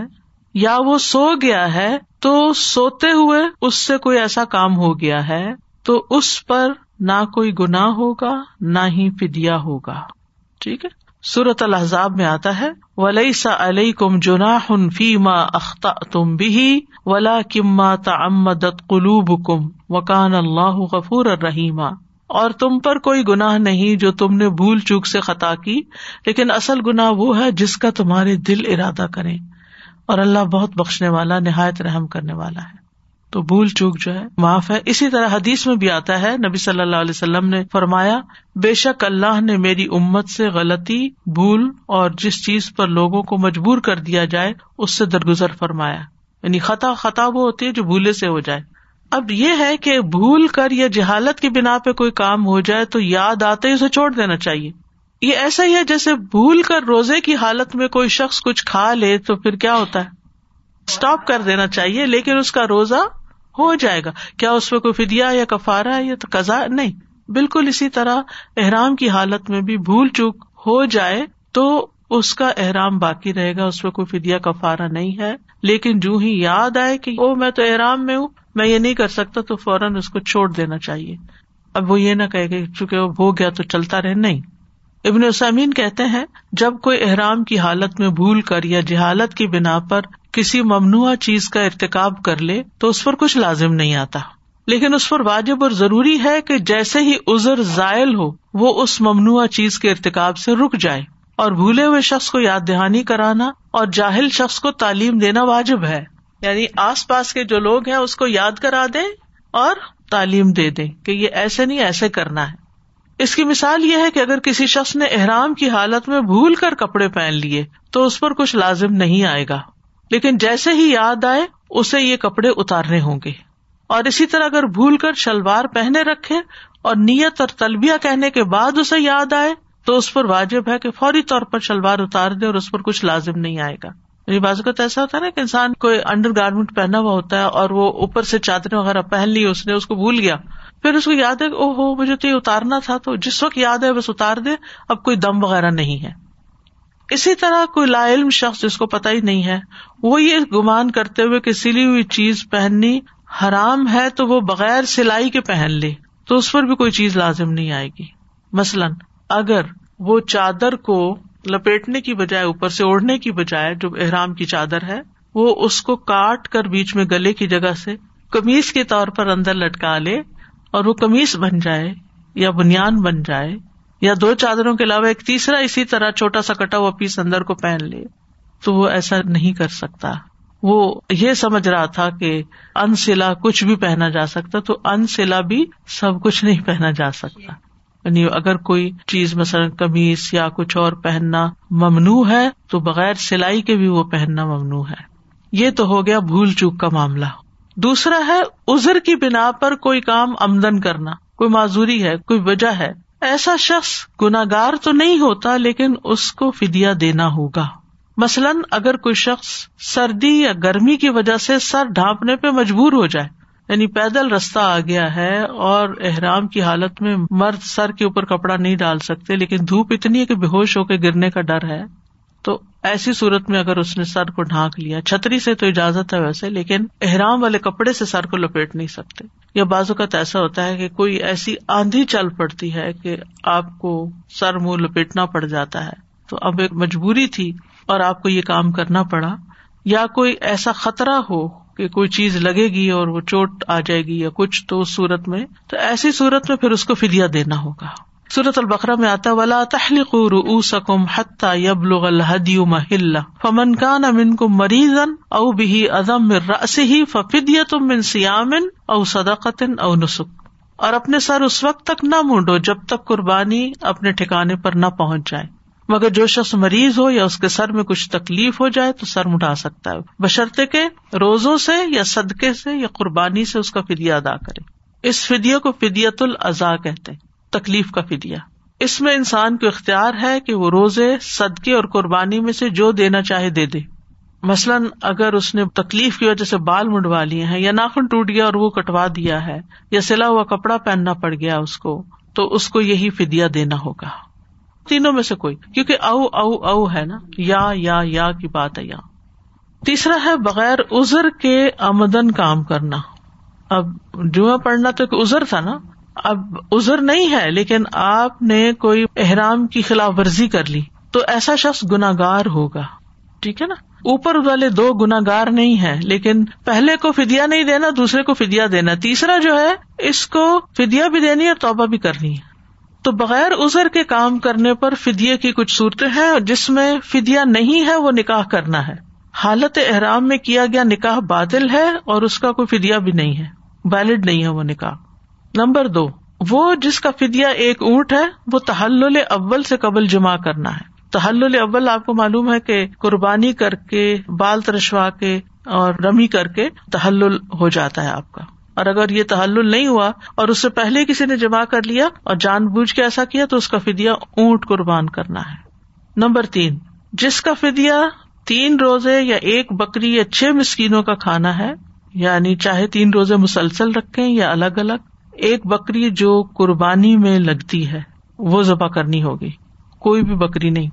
یا وہ سو گیا ہے تو سوتے ہوئے اس سے کوئی ایسا کام ہو گیا ہے تو اس پر نہ کوئی گنا ہوگا، نہ ہی فدیا ہوگا۔ ٹھیک ہے؟ سورت الحضاب میں آتا ہے ولی سا علیہ کم جنا ہن فیما اختہ تم بھی ولا کما تعمدت قلوب کم وکان اللہ غفور الرحیمہ اور تم پر کوئی گناہ نہیں جو تم نے بھول چوک سے خطا کی، لیکن اصل گنا وہ ہے جس کا تمہارے دل ارادہ کرے اور اللہ بہت بخشنے والا، نہایت رحم کرنے والا ہے۔ تو بھول چوک جو ہے، معاف ہے۔ اسی طرح حدیث میں بھی آتا ہے، نبی صلی اللہ علیہ وسلم نے فرمایا، بے شک اللہ نے میری امت سے غلطی، بھول اور جس چیز پر لوگوں کو مجبور کر دیا جائے، اس سے درگزر فرمایا۔ یعنی خطا خطا وہ ہوتی ہے جو بھولے سے ہو جائے۔ اب یہ ہے کہ بھول کر یا جہالت کی بنا پہ کوئی کام ہو جائے تو یاد آتے ہی اسے چھوڑ دینا چاہیے۔ یہ ایسا ہی ہے جیسے بھول کر روزے کی حالت میں کوئی شخص کچھ کھا لے تو پھر کیا ہوتا ہے؟ اسٹاپ کر دینا چاہیے، لیکن اس کا روزہ ہو جائے گا۔ کیا اس پہ کوئی فدیا یا کفارا یا تو نہیں۔ بالکل اسی طرح احرام کی حالت میں بھی بھول چوک ہو جائے تو اس کا احرام باقی رہے گا، اس پہ کوئی فدیا کفارا نہیں ہے۔ لیکن جو ہی یاد آئے کہ او، میں تو احرام میں ہوں، میں یہ نہیں کر سکتا تو فوراً اس کو چھوڑ دینا چاہیے۔ اب وہ یہ نہ کہے کہ چونکہ وہ ہو گیا تو چلتا رہے۔ نہیں۔ ابن اسامین کہتے ہیں، جب کوئی احرام کی حالت میں بھول کر یا جہالت کی بنا پر کسی ممنوع چیز کا ارتکاب کر لے تو اس پر کچھ لازم نہیں آتا۔ لیکن اس پر واجب اور ضروری ہے کہ جیسے ہی ازر زائل ہو، وہ اس ممنوع چیز کے ارتکاب سے رک جائے۔ اور بھولے ہوئے شخص کو یاد دہانی کرانا اور جاہل شخص کو تعلیم دینا واجب ہے۔ یعنی آس پاس کے جو لوگ ہیں، اس کو یاد کرا دیں اور تعلیم دے دیں کہ یہ ایسے نہیں، ایسے کرنا ہے۔ اس کی مثال یہ ہے کہ اگر کسی شخص نے احرام کی حالت میں بھول کر کپڑے پہن لیے تو اس پر کچھ لازم نہیں آئے گا۔ لیکن جیسے ہی یاد آئے، اسے یہ کپڑے اتارنے ہوں گے۔ اور اسی طرح اگر بھول کر شلوار پہنے رکھے اور نیت اور تلبیہ کہنے کے بعد اسے یاد آئے، تو اس پر واجب ہے کہ فوری طور پر شلوار اتار دے اور اس پر کچھ لازم نہیں آئے گا۔ یعنی بازو کا تو ایسا ہوتا ہے نا کہ انسان کوئی انڈر گارمنٹ پہنا ہوا ہوتا ہے اور وہ اوپر سے چادریں وغیرہ پہن لی، اس نے اس کو بھول گیا۔ پھر اس کو یاد ہے او ہو مجھے تو یہ اتارنا تھا، تو جس وقت یاد ہے بس اتار دے، اب کوئی دم وغیرہ نہیں ہے۔ اسی طرح کوئی لا علم شخص جس کو پتا ہی نہیں ہے وہ یہ گمان کرتے ہوئے کہ سلی ہوئی چیز پہننی حرام ہے تو وہ بغیر سلائی کے پہن لے، تو اس پر بھی کوئی چیز لازم نہیں آئے گی۔ مثلاً، اگر وہ چادر کو لپیٹنے کی بجائے، اوپر سے اوڑھنے کی بجائے جو احرام کی چادر ہے، وہ اس کو کاٹ کر بیچ میں گلے کی جگہ سے کمیز کے طور پر اندر لٹکا لے اور وہ کمیز بن جائے یا بنیاد بن جائے یا دو چادروں کے علاوہ ایک تیسرا اسی طرح چھوٹا سا کٹا ہوا پیس اندر کو پہن لے، تو وہ ایسا نہیں کر سکتا۔ وہ یہ سمجھ رہا تھا کہ ان سلا کچھ بھی پہنا جا سکتا، تو ان سلا بھی سب کچھ نہیں پہنا جا سکتا۔ یعنی اگر کوئی چیز مثلاً کمیز یا کچھ اور پہننا ممنوع ہے، تو بغیر سلائی کے بھی وہ پہننا ممنوع ہے۔ یہ تو ہو گیا بھول چوک کا معاملہ۔ دوسرا ہے ازر کی بنا پر کوئی کام آمدن کرنا۔ کوئی معذوری ہے، کوئی وجہ ہے ایسا شخص گناگار تو نہیں ہوتا، لیکن اس کو فدیا دینا ہوگا۔ مثلاً اگر کوئی شخص سردی یا گرمی کی وجہ سے سر ڈھانپنے پہ مجبور ہو جائے یعنی پیدل رستہ آ گیا ہے اور احرام کی حالت میں مرد سر کے اوپر کپڑا نہیں ڈال سکتے، لیکن دھوپ اتنی ہے کہ بے ہوش ہو کے گرنے کا ڈر ہے تو ایسی صورت میں اگر اس نے سر کو ڈھانک لیا، چھتری سے تو اجازت ہے ویسے، لیکن احرام والے کپڑے سے سر کو لپیٹ نہیں سکتے۔ یا بازو کا تو ایسا ہوتا ہے کہ کوئی ایسی آندھی چل پڑتی ہے کہ آپ کو سر منہ لپیٹنا پڑ جاتا ہے۔ تو اب ایک مجبوری تھی اور آپ کو یہ کام کرنا پڑا۔ یا کوئی ایسا خطرہ ہو کہ کوئی چیز لگے گی اور وہ چوٹ آ جائے گی یا کچھ تو اس صورت میں، تو ایسی صورت میں پھر اس کو فدیا دینا ہوگا۔ سورت البقرا میں آتا ولا تحلق رؤوسکم حتى يبلغ الهدي محلہ فمن كان منكم مريضا او به اذم من رأسه ففدية من صيام او صدقة او نسک اور اپنے سر اس وقت تک نہ مونڈو جب تک قربانی اپنے ٹھکانے پر نہ پہنچ جائے۔ مگر جو شخص مریض ہو یا اس کے سر میں کچھ تکلیف ہو جائے تو سر مٹا سکتا ہے۔ بشرطے کے روزوں سے یا صدقے سے یا قربانی سے اس کا فدیا ادا کرے۔ اس فدیے کو فدیت العضا کہتے تکلیف کا فدیا اس میں انسان کو اختیار ہے کہ وہ روزے، صدقے اور قربانی میں سے جو دینا چاہے دے دے۔ مثلاً اگر اس نے تکلیف کی وجہ سے بال منڈوا لیے ہیں یا ناخن ٹوٹ گیا اور وہ کٹوا دیا ہے یا سلا ہوا کپڑا پہننا پڑ گیا اس کو، تو اس کو یہی فدیا دینا ہوگا۔ تینوں میں سے کوئی، کیونکہ او او او ہے نا، یا یا یا کی بات ہے یا۔ تیسرا ہے بغیر ازر کے آمدن کام کرنا۔ اب جمعہ پڑھنا تو ایک ازر تھا نا اب ازر نہیں ہے، لیکن آپ نے کوئی احرام کی خلاف ورزی کر لی، تو ایسا شخص گناگار ہوگا۔ ٹھیک ہے نا؟ اوپر والے دو گناگار نہیں ہے لیکن پہلے کو فدیا نہیں دینا، دوسرے کو فدیا دینا۔ تیسرا جو ہے، اس کو فدیا بھی دینی اور توبہ بھی کرنی ہے۔ تو بغیر ازر کے کام کرنے پر فدیے کی کچھ صورتیں ہیں جس میں فدیا نہیں ہے، وہ نکاح کرنا ہے۔ حالت احرام میں کیا گیا نکاح بادل ہے، اور اس کا کوئی فدیا بھی نہیں ہے۔ ویلڈ نہیں ہے وہ نکاح۔ نمبر دو، وہ جس کا فدیا ایک اونٹ ہے، وہ تحل اول سے قبل جمع کرنا ہے۔ تحل اول آپ کو معلوم ہے کہ قربانی کر کے، بال ترشوا کے اور رمی کر کے تحل ہو جاتا ہے آپ کا۔ اور اگر یہ تحل نہیں ہوا اور اس سے پہلے کسی نے جمع کر لیا اور جان بوجھ کے ایسا کیا تو اس کا فدیا اونٹ قربان کرنا ہے۔ نمبر تین، جس کا فدیا تین روزے یا ایک بکری یا چھ مسکینوں کا کھانا ہے یعنی چاہے تین روزے مسلسل رکھے یا الگ الگ ایک بکری جو قربانی میں لگتی ہے، وہ ذبح کرنی ہوگی۔ کوئی بھی بکری نہیں۔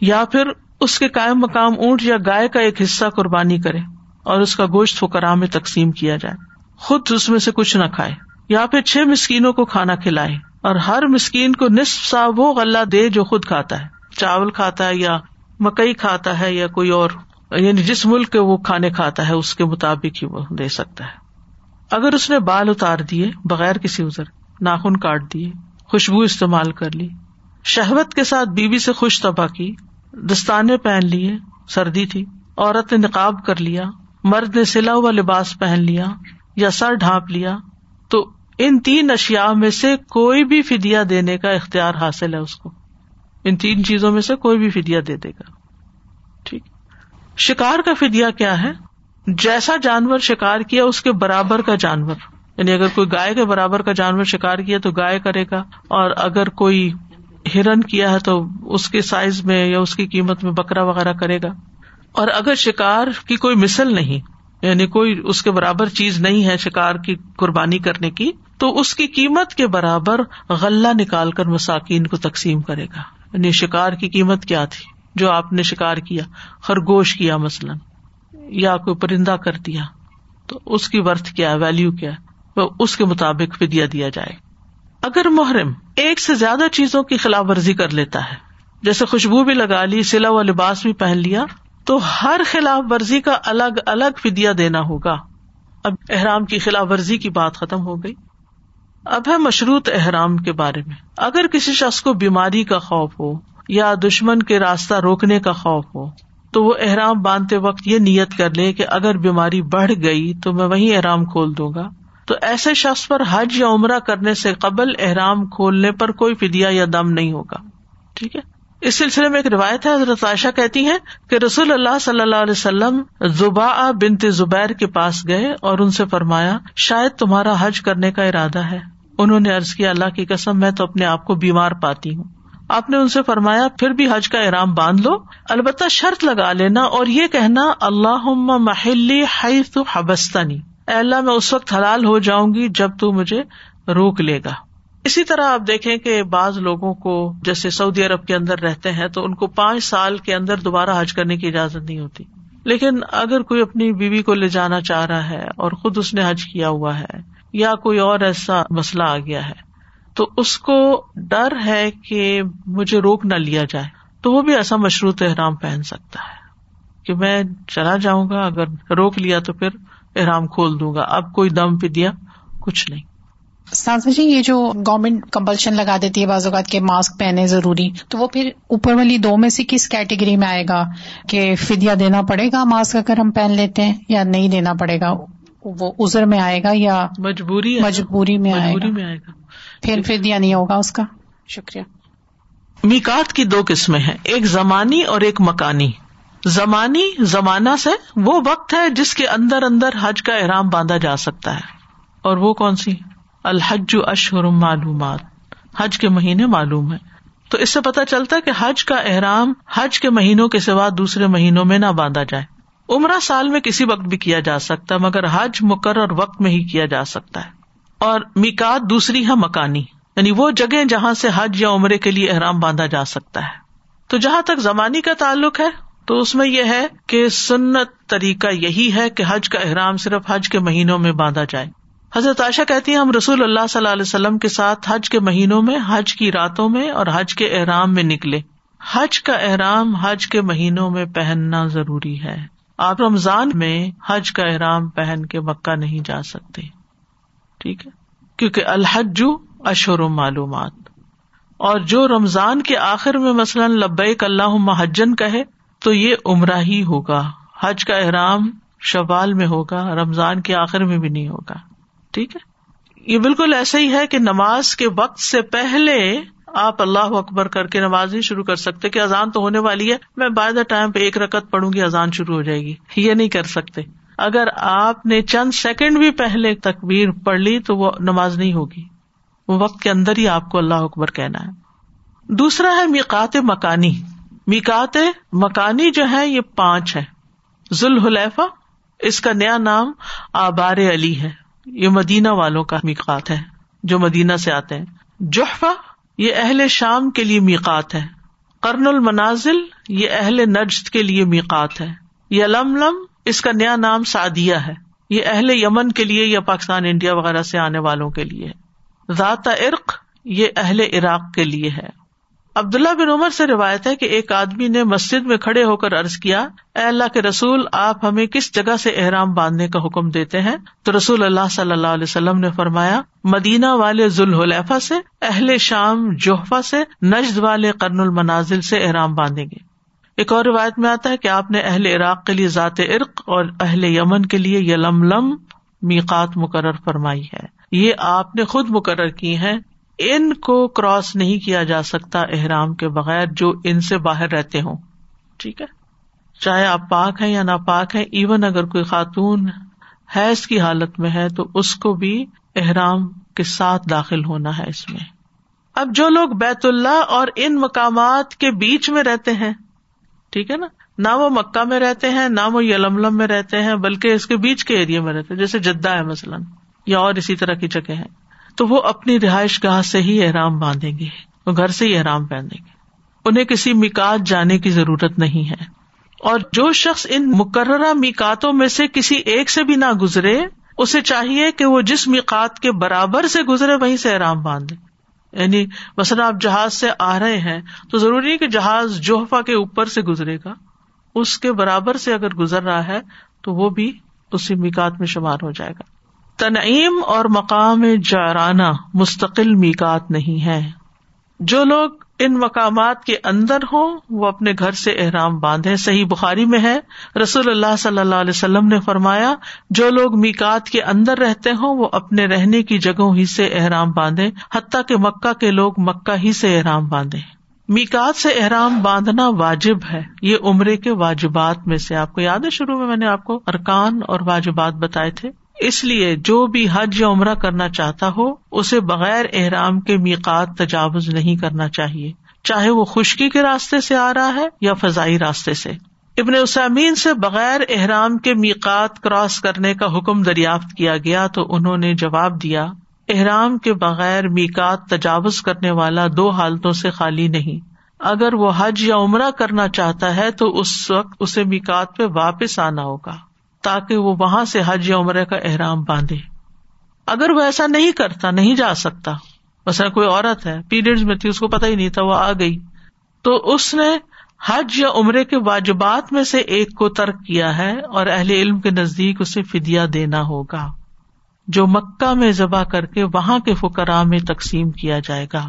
یا پھر اس کے قائم مقام اونٹ یا گائے کا ایک حصہ قربانی کرے اور اس کا گوشت فکرا میں تقسیم کیا جائے۔ خود اس میں سے کچھ نہ کھائے۔ یا پھر چھ مسکینوں کو کھانا کھلائے۔ اور ہر مسکین کو نصف سا وہ غلہ دے جو خود کھاتا ہے۔ چاول کھاتا ہے یا مکئی کھاتا ہے یا کوئی اور یعنی جس ملک کے وہ کھانے کھاتا ہے، اس کے مطابق ہی وہ دے سکتا ہے۔ اگر اس نے بال اتار دیے، بغیر کسی ازر ناخن کاٹ دیے، خوشبو استعمال کر لی، شہوت کے ساتھ بیوی سے خوش تباہ کی، دستانے پہن لیے، سردی تھی، عورت نے نقاب کر لیا، مرد نے سلا ہوا لباس پہن لیا یا سر ڈھانپ لیا، تو ان تین اشیاء میں سے کوئی بھی فدیا دینے کا اختیار حاصل ہے اس کو۔ ان تین چیزوں میں سے کوئی بھی فدیا دے دے گا۔ ٹھیک۔ شکار کا فدیا کیا ہے؟ جیسا جانور شکار کیا اس کے برابر کا جانور۔ یعنی اگر کوئی گائے کے برابر کا جانور شکار کیا تو گائے کرے گا۔ اور اگر کوئی ہرن کیا ہے تو اس کے سائز میں یا اس کی قیمت میں بکرا وغیرہ کرے گا۔ اور اگر شکار کی کوئی مثل نہیں یعنی کوئی اس کے برابر چیز نہیں ہے شکار کی قربانی کرنے کی، تو اس کی قیمت کے برابر غلہ نکال کر مساکین کو تقسیم کرے گا۔ یعنی شکار کی قیمت کیا تھی؟ جو آپ نے شکار کیا، خرگوش کیا مثلاً۔ یا کوئی پرندہ کر دیا، تو اس کی ورتھ کیا ویلو کیا اس کے مطابق فدیا دیا جائے۔ اگر محرم ایک سے زیادہ چیزوں کی خلاف ورزی کر لیتا ہے، جیسے خوشبو بھی لگا لی، سلا و لباس بھی پہن لیا، تو ہر خلاف ورزی کا الگ الگ فدیا دینا ہوگا۔ اب احرام کی خلاف ورزی کی بات ختم ہو گئی۔ اب ہے مشروط احرام کے بارے میں۔ اگر کسی شخص کو بیماری کا خوف ہو یا دشمن کے راستہ روکنے کا خوف ہو تو وہ احرام باندھتے وقت یہ نیت کر لے کہ اگر بیماری بڑھ گئی تو میں وہی احرام کھول دوں گا۔ تو ایسے شخص پر حج یا عمرہ کرنے سے قبل احرام کھولنے پر کوئی فدیا یا دم نہیں ہوگا۔ ٹھیک ہے؟ اس سلسلے میں ایک روایت ہے، حضرت عائشہ کہتی ہے کہ رسول اللہ صلی اللہ علیہ وسلم زبا بنت زبیر کے پاس گئے اور ان سے فرمایا، شاید تمہارا حج کرنے کا ارادہ ہے۔ انہوں نے ارض کیا، اللہ کی قسم، میں تو اپنے آپ کو بیمار پاتی ہوں۔ آپ نے ان سے فرمایا، پھر بھی حج کا ارام باندھ لو، البتہ شرط لگا لینا اور یہ کہنا اللہ محلی حیث حبستانی اللہ، میں اس وقت حلال ہو جاؤں گی جب تو مجھے روک لے گا۔ اسی طرح آپ دیکھیں کہ بعض لوگوں کو جیسے سعودی عرب کے اندر رہتے ہیں تو ان کو پانچ سال کے اندر دوبارہ حج کرنے کی اجازت نہیں ہوتی۔ لیکن اگر کوئی اپنی بیوی کو لے جانا چاہ رہا ہے اور خود اس نے حج کیا ہوا ہے، یا کوئی اور ایسا مسئلہ آ گیا ہے تو اس کو ڈر ہے کہ مجھے روک نہ لیا جائے۔ تو وہ بھی ایسا مشروط احرام پہن سکتا ہے کہ میں چلا جاؤں گا اگر روک لیا تو پھر احرام کھول دوں گا۔ اب کوئی دم پہ دیا کچھ نہیں۔ سانسا جی یہ جو گورنمنٹ کمپلشن لگا دیتی ہے بعض اوقات کے ماسک پہنے ضروری تو وہ پھر اوپر والی دو میں سے کس کیٹیگری میں آئے گا؟ کہ فدیا دینا پڑے گا ماسک اگر ہم پہن لیتے ہیں یا نہیں دینا پڑے گا؟ وہ ازر میں آئے گا یا مجبوری مجبوری میں آئے گا۔ پھر فدیا نہیں ہوگا اس کا۔ شکریہ۔ میکات کی دو قسمیں ہیں ایک زمانی اور ایک مکانی۔ زمانی زمانہ سے وہ وقت ہے جس کے اندر اندر حج کا احرام باندھا جا سکتا ہے۔ اور وہ کون سی؟ الحج اشہر معلومات۔ حج کے مہینے معلوم ہے تو اس سے پتا چلتا ہے کہ حج کا احرام حج کے مہینوں کے سوا دوسرے مہینوں میں نہ باندھا جائے۔ عمرہ سال میں کسی وقت بھی کیا جا سکتا ہے مگر حج مقرر وقت میں ہی کیا جا سکتا ہے۔ اور میکات دوسری ہے مکانی۔ یعنی وہ جگہ جہاں سے حج یا عمرے کے لیے احرام باندھا جا سکتا ہے۔ تو جہاں تک زمانی کا تعلق ہے، تو اس میں یہ ہے کہ سنت طریقہ یہی ہے کہ حج کا احرام صرف حج کے مہینوں میں باندھا جائے۔ حضرت عائشہ کہتی ہیں، ہم رسول اللہ صلی اللہ علیہ وسلم کے ساتھ حج کے مہینوں میں، حج کی راتوں میں اور حج کے احرام میں نکلے۔ حج کا احرام حج کے مہینوں میں پہننا ضروری ہے۔ آپ رمضان میں حج کا احرام پہن کے مکہ نہیں جا سکتے۔ ٹھیک ہے؟ کیونکہ الحج اشور و معلومات۔ اور جو رمضان کے آخر میں مثلاً لبیک اللہ محجن کہے، تو یہ عمرہ ہی ہوگا۔ حج کا احرام شوال میں ہوگا، رمضان کے آخر میں بھی نہیں ہوگا۔ ٹھیک ہے؟ یہ بالکل ایسا ہی ہے کہ نماز کے وقت سے پہلے آپ اللہ اکبر کر کے نماز نہیں شروع کر سکتے کہ اذان تو ہونے والی ہے، میں بائی دا ٹائم پہ ایک رکت پڑھوں گی، اذان شروع ہو جائے گی۔ یہ نہیں کر سکتے۔ اگر آپ نے چند سیکنڈ بھی پہلے تکبیر پڑھ لی تو وہ نماز نہیں ہوگی۔ وہ وقت کے اندر ہی آپ کو اللہ اکبر کہنا ہے۔ دوسرا ہے میکات مکانی۔ میکات مکانی جو ہے یہ پانچ ہے۔ ذوالحلیفہ، اس کا نیا نام آبار علی ہے۔ یہ مدینہ والوں کا میقات ہے جو مدینہ سے آتے ہیں۔ جوحفا یہ اہل شام کے لیے میقات ہے۔ کرن المنازل، یہ اہل نجد کے لیے میقات ہے۔ یہ لم لم اس کا نیا نام سعدیہ ہے۔ یہ اہل یمن کے لیے یا پاکستان، انڈیا وغیرہ سے آنے والوں کے لیے ذات عرق یہ اہل عراق کے لیے ہے۔ عبداللہ بن عمر سے روایت ہے کہ ایک آدمی نے مسجد میں کھڑے ہو کر ارض کیا، اے اللہ کے رسول، آپ ہمیں کس جگہ سے احرام باندھنے کا حکم دیتے ہیں؟ تو رسول اللہ صلی اللہ علیہ وسلم نے فرمایا، مدینہ والے ذوالحلیفہ سے، اہل شام جوہفا سے، نجد والے قرن المنازل سے احرام باندھیں گے۔ ایک اور روایت میں آتا ہے کہ آپ نے اہل عراق کے لیے ذات عرق اور اہل یمن کے لیے یلم لم میقات مقرر فرمائی ہے۔ یہ آپ نے خود مقرر کی ہے ان کو کراس نہیں کیا جا سکتا احرام کے بغیر جو ان سے باہر رہتے ہوں۔ ٹھیک ہے؟ چاہے آپ پاک ہیں یا نا پاک ہے ایون اگر کوئی خاتون حیض کی حالت میں ہے تو اس کو بھی احرام کے ساتھ داخل ہونا ہے اس میں۔ اب جو لوگ بیت اللہ اور ان مقامات کے بیچ میں رہتے ہیں ٹھیک ہے نا؟ نہ وہ مکہ میں رہتے ہیں، نہ وہ یلملم میں رہتے ہیں، بلکہ اس کے بیچ کے ایریا میں رہتے ہیں، جیسے جدہ ہے مثلاً، یا اور اسی طرح کی جگہ ہے تو وہ اپنی رہائش گاہ سے ہی احرام باندھیں گے، وہ گھر سے ہی احرام پہنیں گے۔ انہیں کسی میکات جانے کی ضرورت نہیں ہے۔ اور جو شخص ان مقررہ میکاتوں میں سے کسی ایک سے بھی نہ گزرے، اسے چاہیے کہ وہ جس میکات کے برابر سے گزرے، وہیں سے احرام باندھے۔ یعنی مثلاً آپ جہاز سے آ رہے ہیں تو ضروری ہے کہ جہاز جوہفا کے اوپر سے گزرے گا، اس کے برابر سے اگر گزر رہا ہے تو وہ بھی اسی میکات میں شمار ہو جائے گا۔ تنعیم اور مقام جارانہ مستقل میکات نہیں ہے۔ جو لوگ ان مقامات کے اندر ہوں وہ اپنے گھر سے احرام باندھے۔ صحیح بخاری میں ہے، رسول اللہ صلی اللہ علیہ وسلم نے فرمایا، جو لوگ میکات کے اندر رہتے ہوں، وہ اپنے رہنے کی جگہوں ہی سے احرام باندھے، حتیٰ کہ مکہ کے لوگ مکہ ہی سے احرام باندھے۔ میکات سے احرام باندھنا واجب ہے۔ یہ عمرے کے واجبات میں سے، آپ کو یاد ہے، شروع میں میں نے آپ کو ارکان اور واجبات بتائے تھے۔ اس لیے جو بھی حج یا عمرہ کرنا چاہتا ہو، اسے بغیر احرام کے میقات تجاوز نہیں کرنا چاہیے۔ چاہے وہ خشکی کے راستے سے آ رہا ہے یا فضائی راستے سے۔ ابن اسامین سے بغیر احرام کے میقات کراس کرنے کا حکم دریافت کیا گیا تو انہوں نے جواب دیا، احرام کے بغیر میکات تجاوز کرنے والا دو حالتوں سے خالی نہیں۔ اگر وہ حج یا عمرہ کرنا چاہتا ہے تو اس وقت اسے میکات پہ واپس آنا ہوگا۔ تاکہ وہ وہاں سے حج یا عمرے کا احرام باندھے۔ اگر وہ ایسا نہیں کرتا، نہیں جا سکتا بس کوئی عورت ہے پیریڈ میں تھی، اس کو پتا ہی نہیں تھا، وہ آ گئی۔ تو اس نے حج یا عمرے کے واجبات میں سے ایک کو ترک کیا ہے اور اہل علم کے نزدیک اسے فدیا دینا ہوگا، جو مکہ میں ذبح کر کے وہاں کے فکرا میں تقسیم کیا جائے گا۔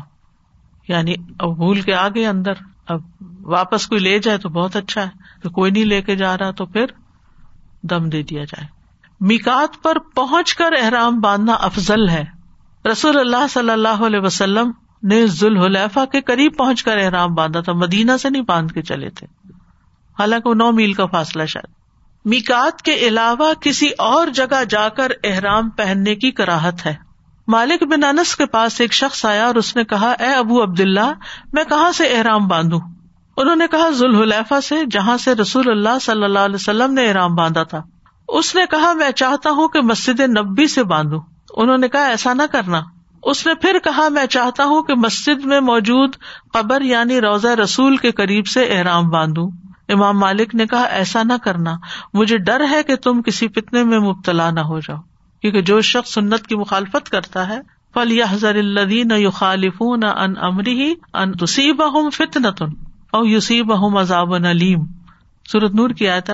یعنی اب بھول کے آگے اندر، اب واپس کوئی لے جائے تو بہت اچھا ہے، تو کوئی نہیں لے کے جا رہا تو پھر؟ دم دے دیا جائے۔ میکات پر پہنچ کر احرام باندھنا افضل ہے۔ رسول اللہ صلی اللہ علیہ وسلم نے ذوالحلیفہ کے قریب پہنچ کر احرام باندھا تھا، مدینہ سے نہیں باندھ کے چلے تھے۔ حالانکہ وہ نو میل کا فاصلہ شاید۔ میکات کے علاوہ کسی اور جگہ جا کر احرام پہننے کی کراہت ہے۔ مالک بن انس کے پاس ایک شخص آیا اور اس نے کہا، اے ابو عبد اللہ میں کہاں سے احرام باندھوں؟ انہوں نے کہا، ذوالحلیفہ سے جہاں سے رسول اللہ صلی اللہ علیہ وسلم نے احرام باندھا تھا، اس نے کہا، میں چاہتا ہوں کہ مسجد نبی سے باندھوں۔ انہوں نے کہا، ایسا نہ کرنا۔ اس نے پھر کہا، میں چاہتا ہوں کہ مسجد میں موجود قبر یعنی روزہ رسول کے قریب سے احرام باندھوں۔ امام مالک نے کہا، ایسا نہ کرنا۔ مجھے ڈر ہے کہ تم کسی فتنے میں مبتلا نہ ہو جاؤ۔ کیونکہ جو شخص سنت کی مخالفت کرتا ہے فل یا حضر الدین یو خالف نہ ان امری ان تصیب فتنتن او یوسیب عذاب علیم۔ سورت نور کی آتا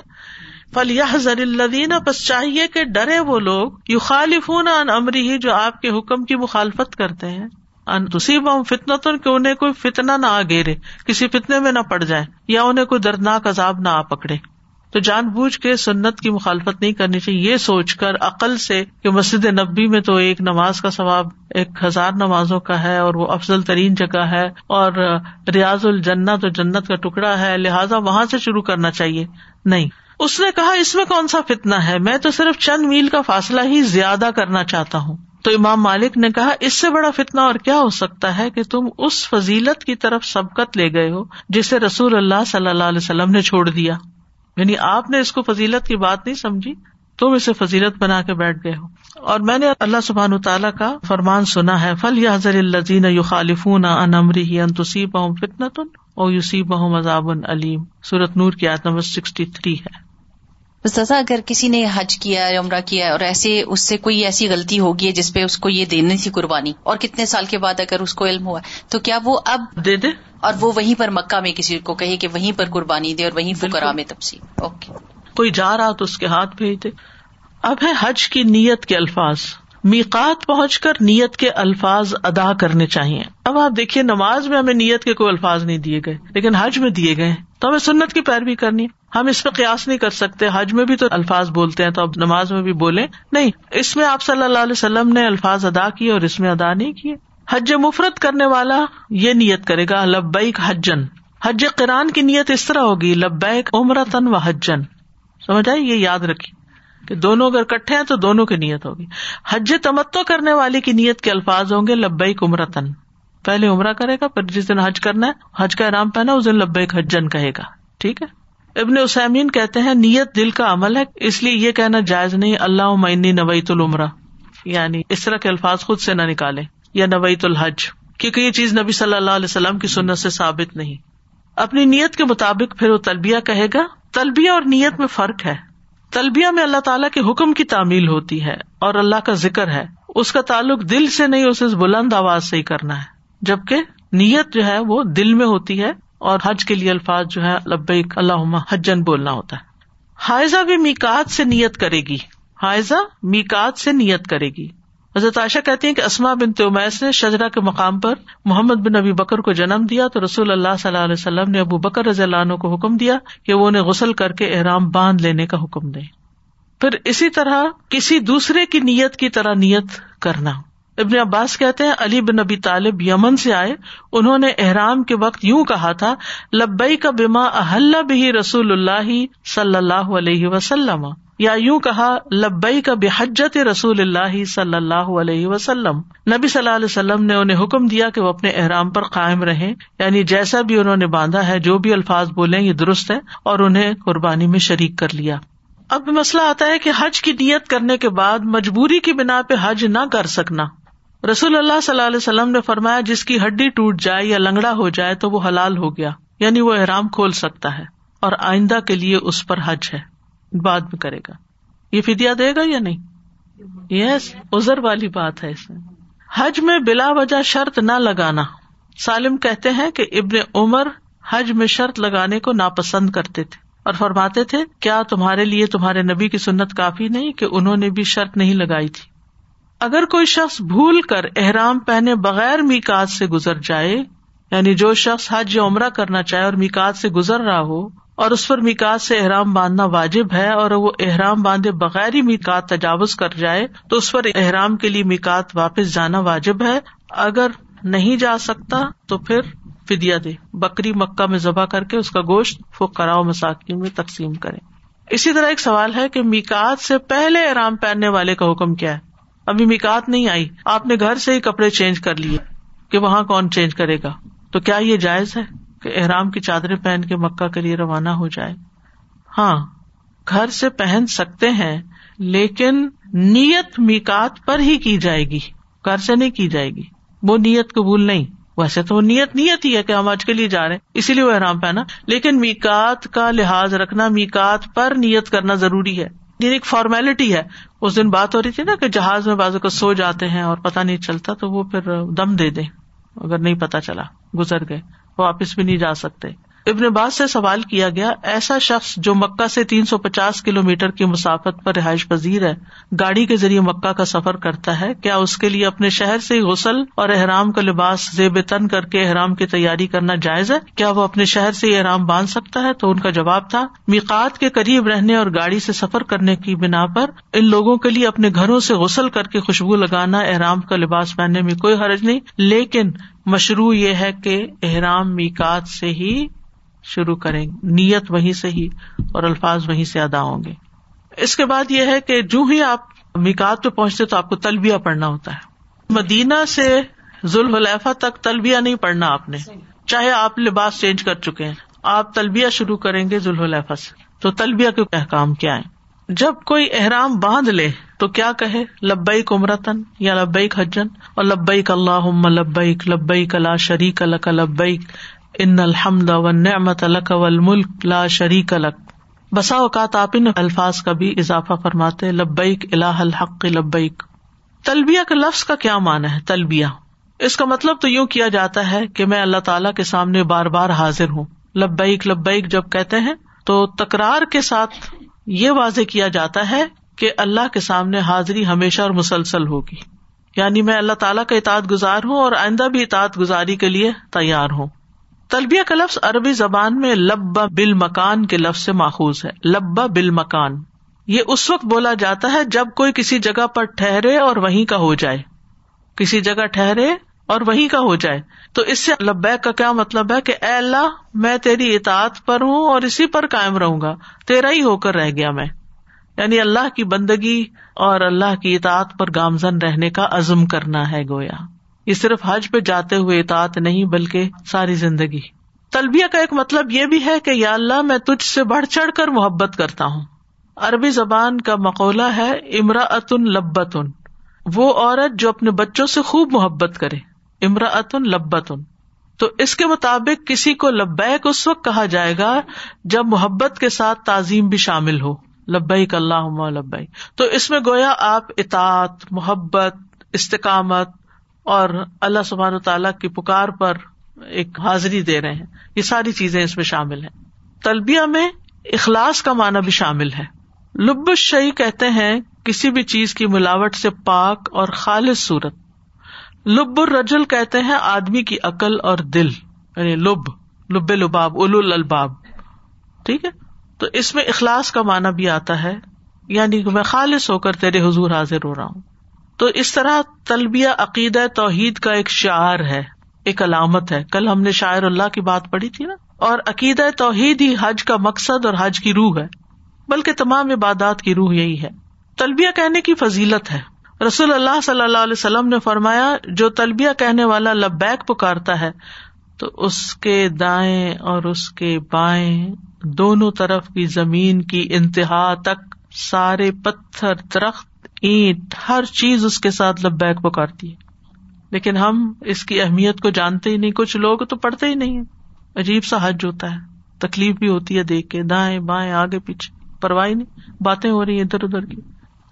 فل زر الدین بس چاہیے کہ ڈرے وہ لوگ یو خالف ان امری ہی جو آپ کے حکم کی مخالفت کرتے ہیں۔ ان تصیب فتنا تو کہ انہیں کوئی فتنا نہ آ گیرے، کسی فتنے میں نہ پڑ جائے، یا انہیں کوئی دردناک عذاب نہ آ پکڑے۔ تو جان بوجھ کے سنت کی مخالفت نہیں کرنی چاہیے۔ یہ سوچ کر عقل سے کہ مسجد نبی میں تو ایک نماز کا ثواب ایک ہزار نمازوں کا ہے اور وہ افضل ترین جگہ ہے اور ریاض الجنت اور جنت کا ٹکڑا ہے، لہٰذا وہاں سے شروع کرنا چاہیے۔ نہیں۔ اس نے کہا، اس میں کون سا فتنا ہے؟ میں تو صرف چند میل کا فاصلہ ہی زیادہ کرنا چاہتا ہوں۔ تو امام مالک نے کہا، اس سے بڑا فتنا اور کیا ہو سکتا ہے کہ تم اس فضیلت کی طرف سبقت لے گئے ہو جسے رسول اللہ صلی اللہ علیہ وسلم نے چھوڑ دیا۔ یعنی آپ نے اس کو فضیلت کی بات نہیں سمجھی، تم اسے فضیلت بنا کے بیٹھ گئے ہو۔ اور میں نے اللہ سبحان تعالیٰ کا فرمان سنا ہے فل یا حضر الزین یو خالفون ان امری ان تصیب فتن تن اور یوسیب عذاب علیم سورت نور کی آیت نمبر سکسٹی تھری ہے۔ سزا اگر کسی نے حج کیا یا عمرہ کیا اور ایسے اس سے کوئی ایسی غلطی ہوگی ہے جس پہ اس کو یہ دینی تھی قربانی اور کتنے سال کے بعد اگر اس کو علم ہوا تو کیا وہ اب دے دے؟ اور وہ وہیں پر مکہ میں کسی کو کہے کہ وہیں پر قربانی دے اور وہیں فکرا میں تفصیل اوکے۔ کوئی جا رہا تو اس کے ہاتھ بھیج دے۔ اب ہے حج کی نیت کے الفاظ۔ میقات پہنچ کر نیت کے الفاظ ادا کرنے چاہیے۔ اب آپ دیکھیے نماز میں ہمیں نیت کے کوئی الفاظ نہیں دیے گئے لیکن حج میں دیے گئے تو ہمیں سنت کی پیروی کرنی ہے۔ ہم اس پہ قیاس نہیں کر سکتے۔ حج میں بھی تو الفاظ بولتے ہیں تو اب نماز میں بھی بولے نہیں، اس میں آپ صلی اللہ علیہ وسلم نے الفاظ ادا کیے اور اس میں ادا نہیں کیے۔ حج مفرت کرنے والا یہ نیت کرے گا، لبیک حجن۔ حج قرآن کی نیت اس طرح ہوگی، لبیک عمرتن و حجن۔ سمجھ آئی؟ یہ یاد رکھی کہ دونوں اگر کٹھے ہیں تو دونوں کی نیت ہوگی۔ حج تمتو کرنے والے کی نیت کے الفاظ ہوں گے، لبیک عمرتن پہلے عمرہ کرے گا، پھر جس دن حج کرنا ہے، حج کا ارام پہنا، اس دن لبیک حجن کہے گا۔ ٹھیک ہے؟ ابن اسامین کہتے ہیں نیت دل کا عمل ہے، اس لیے یہ کہنا جائز نہیں اللہ معنی نویت العمرا یعنی اس طرح کے الفاظ خود سے نہ نکالے یا نویت الحج، کیونکہ یہ چیز نبی صلی اللہ علیہ وسلم کی سنت سے ثابت نہیں۔ اپنی نیت کے مطابق پھر وہ تلبیہ کہے گا، تلبیہ اور نیت میں فرق ہے۔ تلبیہ میں اللہ تعالیٰ کے حکم کی تعمیل ہوتی ہے اور اللہ کا ذکر ہے۔ اس کا تعلق دل سے نہیں اسے بلند آواز سے ہی کرنا ہے۔ جبکہ نیت جو ہے وہ دل میں ہوتی ہے اور حج کے لیے الفاظ جو ہے لبیک اللہ حجن بولنا ہوتا ہے۔ حائزہ بھی میکات سے نیت کرے گی۔ حائزہ میکات سے نیت کرے گی۔ حضرت عائشہ کہتی ہیں کہ اسما بن تومیس نے شجرا کے مقام پر محمد بن ابی بکر کو جنم دیا تو رسول اللہ صلی اللہ علیہ وسلم نے ابو بکر رضی اللہ عنہ کو حکم دیا کہ وہ انہیں غسل کر کے احرام باندھ لینے کا حکم دے۔ پھر اسی طرح کسی دوسرے کی نیت کی طرح نیت کرنا۔ ابن عباس کہتے ہیں، علی بن نبی طالب یمن سے آئے۔ انہوں نے احرام کے وقت یوں کہا تھا لبئی کا بیما اہل بھی رسول اللہ صلی اللہ علیہ وسلم۔ یا یوں کہا لبئی کا بحجت رسول اللہ صلی اللہ علیہ وسلم۔ نبی صلی اللہ علیہ وسلم نے انہیں حکم دیا کہ وہ اپنے احرام پر قائم رہے یعنی جیسا بھی انہوں نے باندھا ہے، جو بھی الفاظ بولے یہ درست ہے اور انہیں قربانی میں شریک کر لیا۔ اب مسئلہ آتا ہے کہ حج کی نیت کرنے کے بعد مجبوری کی بنا پہ حج نہ کر سکنا۔ رسول اللہ صلی اللہ علیہ وسلم نے فرمایا، جس کی ہڈی ٹوٹ جائے یا لنگڑا ہو جائے تو وہ حلال ہو گیا یعنی وہ احرام کھول سکتا ہے، اور آئندہ کے لیے اس پر حج ہے، بعد میں کرے گا۔ یہ فدیا دے گا یا نہیں؟ یس ازر والی بات ہے اس میں۔ حج میں بلا وجہ شرط نہ لگانا۔ سالم کہتے ہیں کہ ابن عمر حج میں شرط لگانے کو ناپسند کرتے تھے اور فرماتے تھے، کیا تمہارے لیے تمہارے نبی کی سنت کافی نہیں کہ انہوں نے بھی شرط نہیں لگائی تھی؟ اگر کوئی شخص بھول کر احرام پہنے بغیر میکات سے گزر جائے یعنی جو شخص حج یا عمرہ کرنا چاہے اور میکات سے گزر رہا ہو، اور اس پر میکات سے احرام باندھنا واجب ہے اور وہ احرام باندھے بغیر ہی میکات تجاوز کر جائے، تو اس پر احرام کے لیے میکات واپس جانا واجب ہے۔ اگر نہیں جا سکتا، تو پھر فدیا دے۔ بکری مکہ میں ذبح کر کے اس کا گوشت فو کراؤ مساکین میں تقسیم کرے اسی طرح ایک سوال ہے کہ میکات سے پہلے احرام پہننے والے کا حکم کیا ہے؟ ابھی مکات نہیں آئی۔ آپ نے گھر سے ہی کپڑے چینج کر لیے کہ وہاں کون چینج کرے گا۔ تو کیا یہ جائز ہے کہ احرام کی چادریں پہن کے مکہ کے لیے روانہ ہو جائے؟ ہاں گھر سے پہن سکتے ہیں، لیکن نیت میکات پر ہی کی جائے گی۔ گھر سے نہیں کی جائے گی۔ وہ نیت قبول نہیں۔ ویسے تو وہ نیت نیت ہی ہے کہ ہم آج کے لیے جا رہے ہیں، اسی لیے وہ احرام پہنا۔ لیکن میکات کا لحاظ رکھنا میکات پر نیت کرنا ضروری ہے۔ یہ ایک فارمیلٹی ہے۔ اس دن بات ہو رہی تھی نا کہ جہاز میں بازو کو سو جاتے ہیں اور پتا نہیں چلتا، تو وہ پھر دم دے دیں۔ اگر نہیں پتا چلا، گزر گئے، واپس بھی نہیں جا سکتے۔ ابن باز سے سوال کیا گیا، ایسا شخص جو مکہ سے تین سو پچاس کلو میٹر کی مسافت پر رہائش پذیر ہے، گاڑی کے ذریعے مکہ کا سفر کرتا ہے، کیا اس کے لیے اپنے شہر سے غسل اور احرام کا لباس زیب تن کر کے احرام کی تیاری کرنا جائز ہے؟ کیا وہ اپنے شہر سے احرام باندھ سکتا ہے؟ تو ان کا جواب تھا، میقات کے قریب رہنے اور گاڑی سے سفر کرنے کی بنا پر ان لوگوں کے لیے اپنے گھروں سے غسل کر کے خوشبو لگانا، احرام کا لباس پہننے میں کوئی حرج نہیں، لیکن مشروع یہ ہے کہ احرام میکات سے ہی شروع کریں نیت وہیں سے ہی اور الفاظ وہیں سے ادا ہوں گے۔ اس کے بعد یہ ہے کہ جو ہی آپ میکات پہ پہنچتے تو آپ کو تلبیہ پڑھنا ہوتا ہے۔ مدینہ سے ذوالحلیفہ تک تلبیہ نہیں پڑھنا آپ نے۔ چاہے آپ لباس چینج کر چکے ہیں۔ آپ تلبیہ شروع کریں گے ذوالحلیفہ سے۔ تو تلبیہ کے احکام کیا ہے جب کوئی احرام باندھ لے تو کیا کہے؟ لبئی کمرتن یا لبئی حجن اور لبئی اللہ لبیک لبئی کلا شریک الک لبیک ان الحمد و نعمت الک ول لا شریک الک بسا اوقات آپ ان الفاظ کا بھی اضافہ فرماتے، لبیک الہ الحق لبیک۔ تلبیہ کا لفظ کا کیا مانا ہے؟ تلبیہ۔ اس کا مطلب تو یوں کیا جاتا ہے کہ میں اللہ تعالیٰ کے سامنے بار بار حاضر ہوں۔ لبیک لبیک جب کہتے ہیں تو تکرار کے ساتھ یہ واضح کیا جاتا ہے کہ اللہ کے سامنے حاضری ہمیشہ اور مسلسل ہوگی۔ یعنی میں اللہ تعالیٰ کا اطاعت گزار ہوں اور آئندہ بھی اطاعت گزاری کے لیے تیار ہوں۔ تلبیہ کا لفظ عربی زبان میں لبا بل مکان کے لفظ سے ماخوذ ہے۔ لبا بل مکان یہ اس وقت بولا جاتا ہے جب کوئی کسی جگہ پر ٹھہرے اور وہیں کا ہو جائے۔ کسی جگہ ٹھہرے اور وہیں کا ہو جائے۔ تو اس سے لبیک کا کیا مطلب ہے کہ اے اللہ، میں تیری اطاعت پر ہوں اور اسی پر قائم رہوں گا۔ تیرا ہی ہو کر رہ گیا میں۔ یعنی اللہ کی بندگی اور اللہ کی اطاعت پر گامزن رہنے کا عزم کرنا ہے گویا۔ یہ صرف حج پہ جاتے ہوئے اطاعت نہیں بلکہ ساری زندگی۔ تلبیہ کا ایک مطلب یہ بھی ہے کہ یا اللہ میں تجھ سے بڑھ چڑھ کر محبت کرتا ہوں۔ عربی زبان کا مقولہ ہے امرا اتن لبتن۔ وہ عورت جو اپنے بچوں سے خوب محبت کرے۔ امرا اتن لبتن۔ تو اس کے مطابق کسی کو لبیک اس وقت کہا جائے گا جب محبت کے ساتھ تعظیم بھی شامل ہو۔ لبیک اللہ لبئی تو اس میں گویا آپ اطاط محبت، استقامت اور اللہ سبحان تعالیٰ کی پکار پر ایک حاضری دے رہے ہیں۔ یہ ساری چیزیں اس میں شامل ہیں۔ تلبیہ میں اخلاص کا معنی بھی شامل ہے۔ لب شعی کہتے ہیں کسی بھی چیز کی ملاوٹ سے پاک اور خالص صورت۔ لب الرجل کہتے ہیں آدمی کی عقل اور دل یعنی لب لب لباب اول الباب ٹھیک ہے؟ تو اس میں اخلاص کا معنی بھی آتا ہے۔ یعنی میں خالص ہو کر تیرے حضور حاضر ہو رہا ہوں۔ تو اس طرح تلبیہ عقید توحید کا ایک شعر ہے، ایک علامت ہے۔ کل ہم نے شاعر اللہ کی بات پڑھی تھی نا۔ اور عقید توحید ہی حج کا مقصد اور حج کی روح ہے، بلکہ تمام عبادات کی روح یہی ہے۔ تلبیہ کہنے کی فضیلت ہے۔ رسول اللہ صلی اللہ علیہ وسلم نے فرمایا، جو تلبیہ کہنے والا لبیک پکارتا ہے، تو اس کے دائیں اور اس کے بائیں دونوں طرف کی زمین کی انتہا تک سارے پتھر، درخت اینٹ ہر چیز اس کے ساتھ لبیک پکارتی ہے۔ لیکن ہم اس کی اہمیت کو جانتے ہی نہیں، کچھ لوگ تو پڑھتے ہی نہیں عجیب سا حج ہوتا ہے۔ تکلیف بھی ہوتی ہے دیکھ کے، دائیں بائیں، آگے پیچھے۔ پرواہ نہیں، باتیں ہو رہی ہیں ادھر ادھر کی۔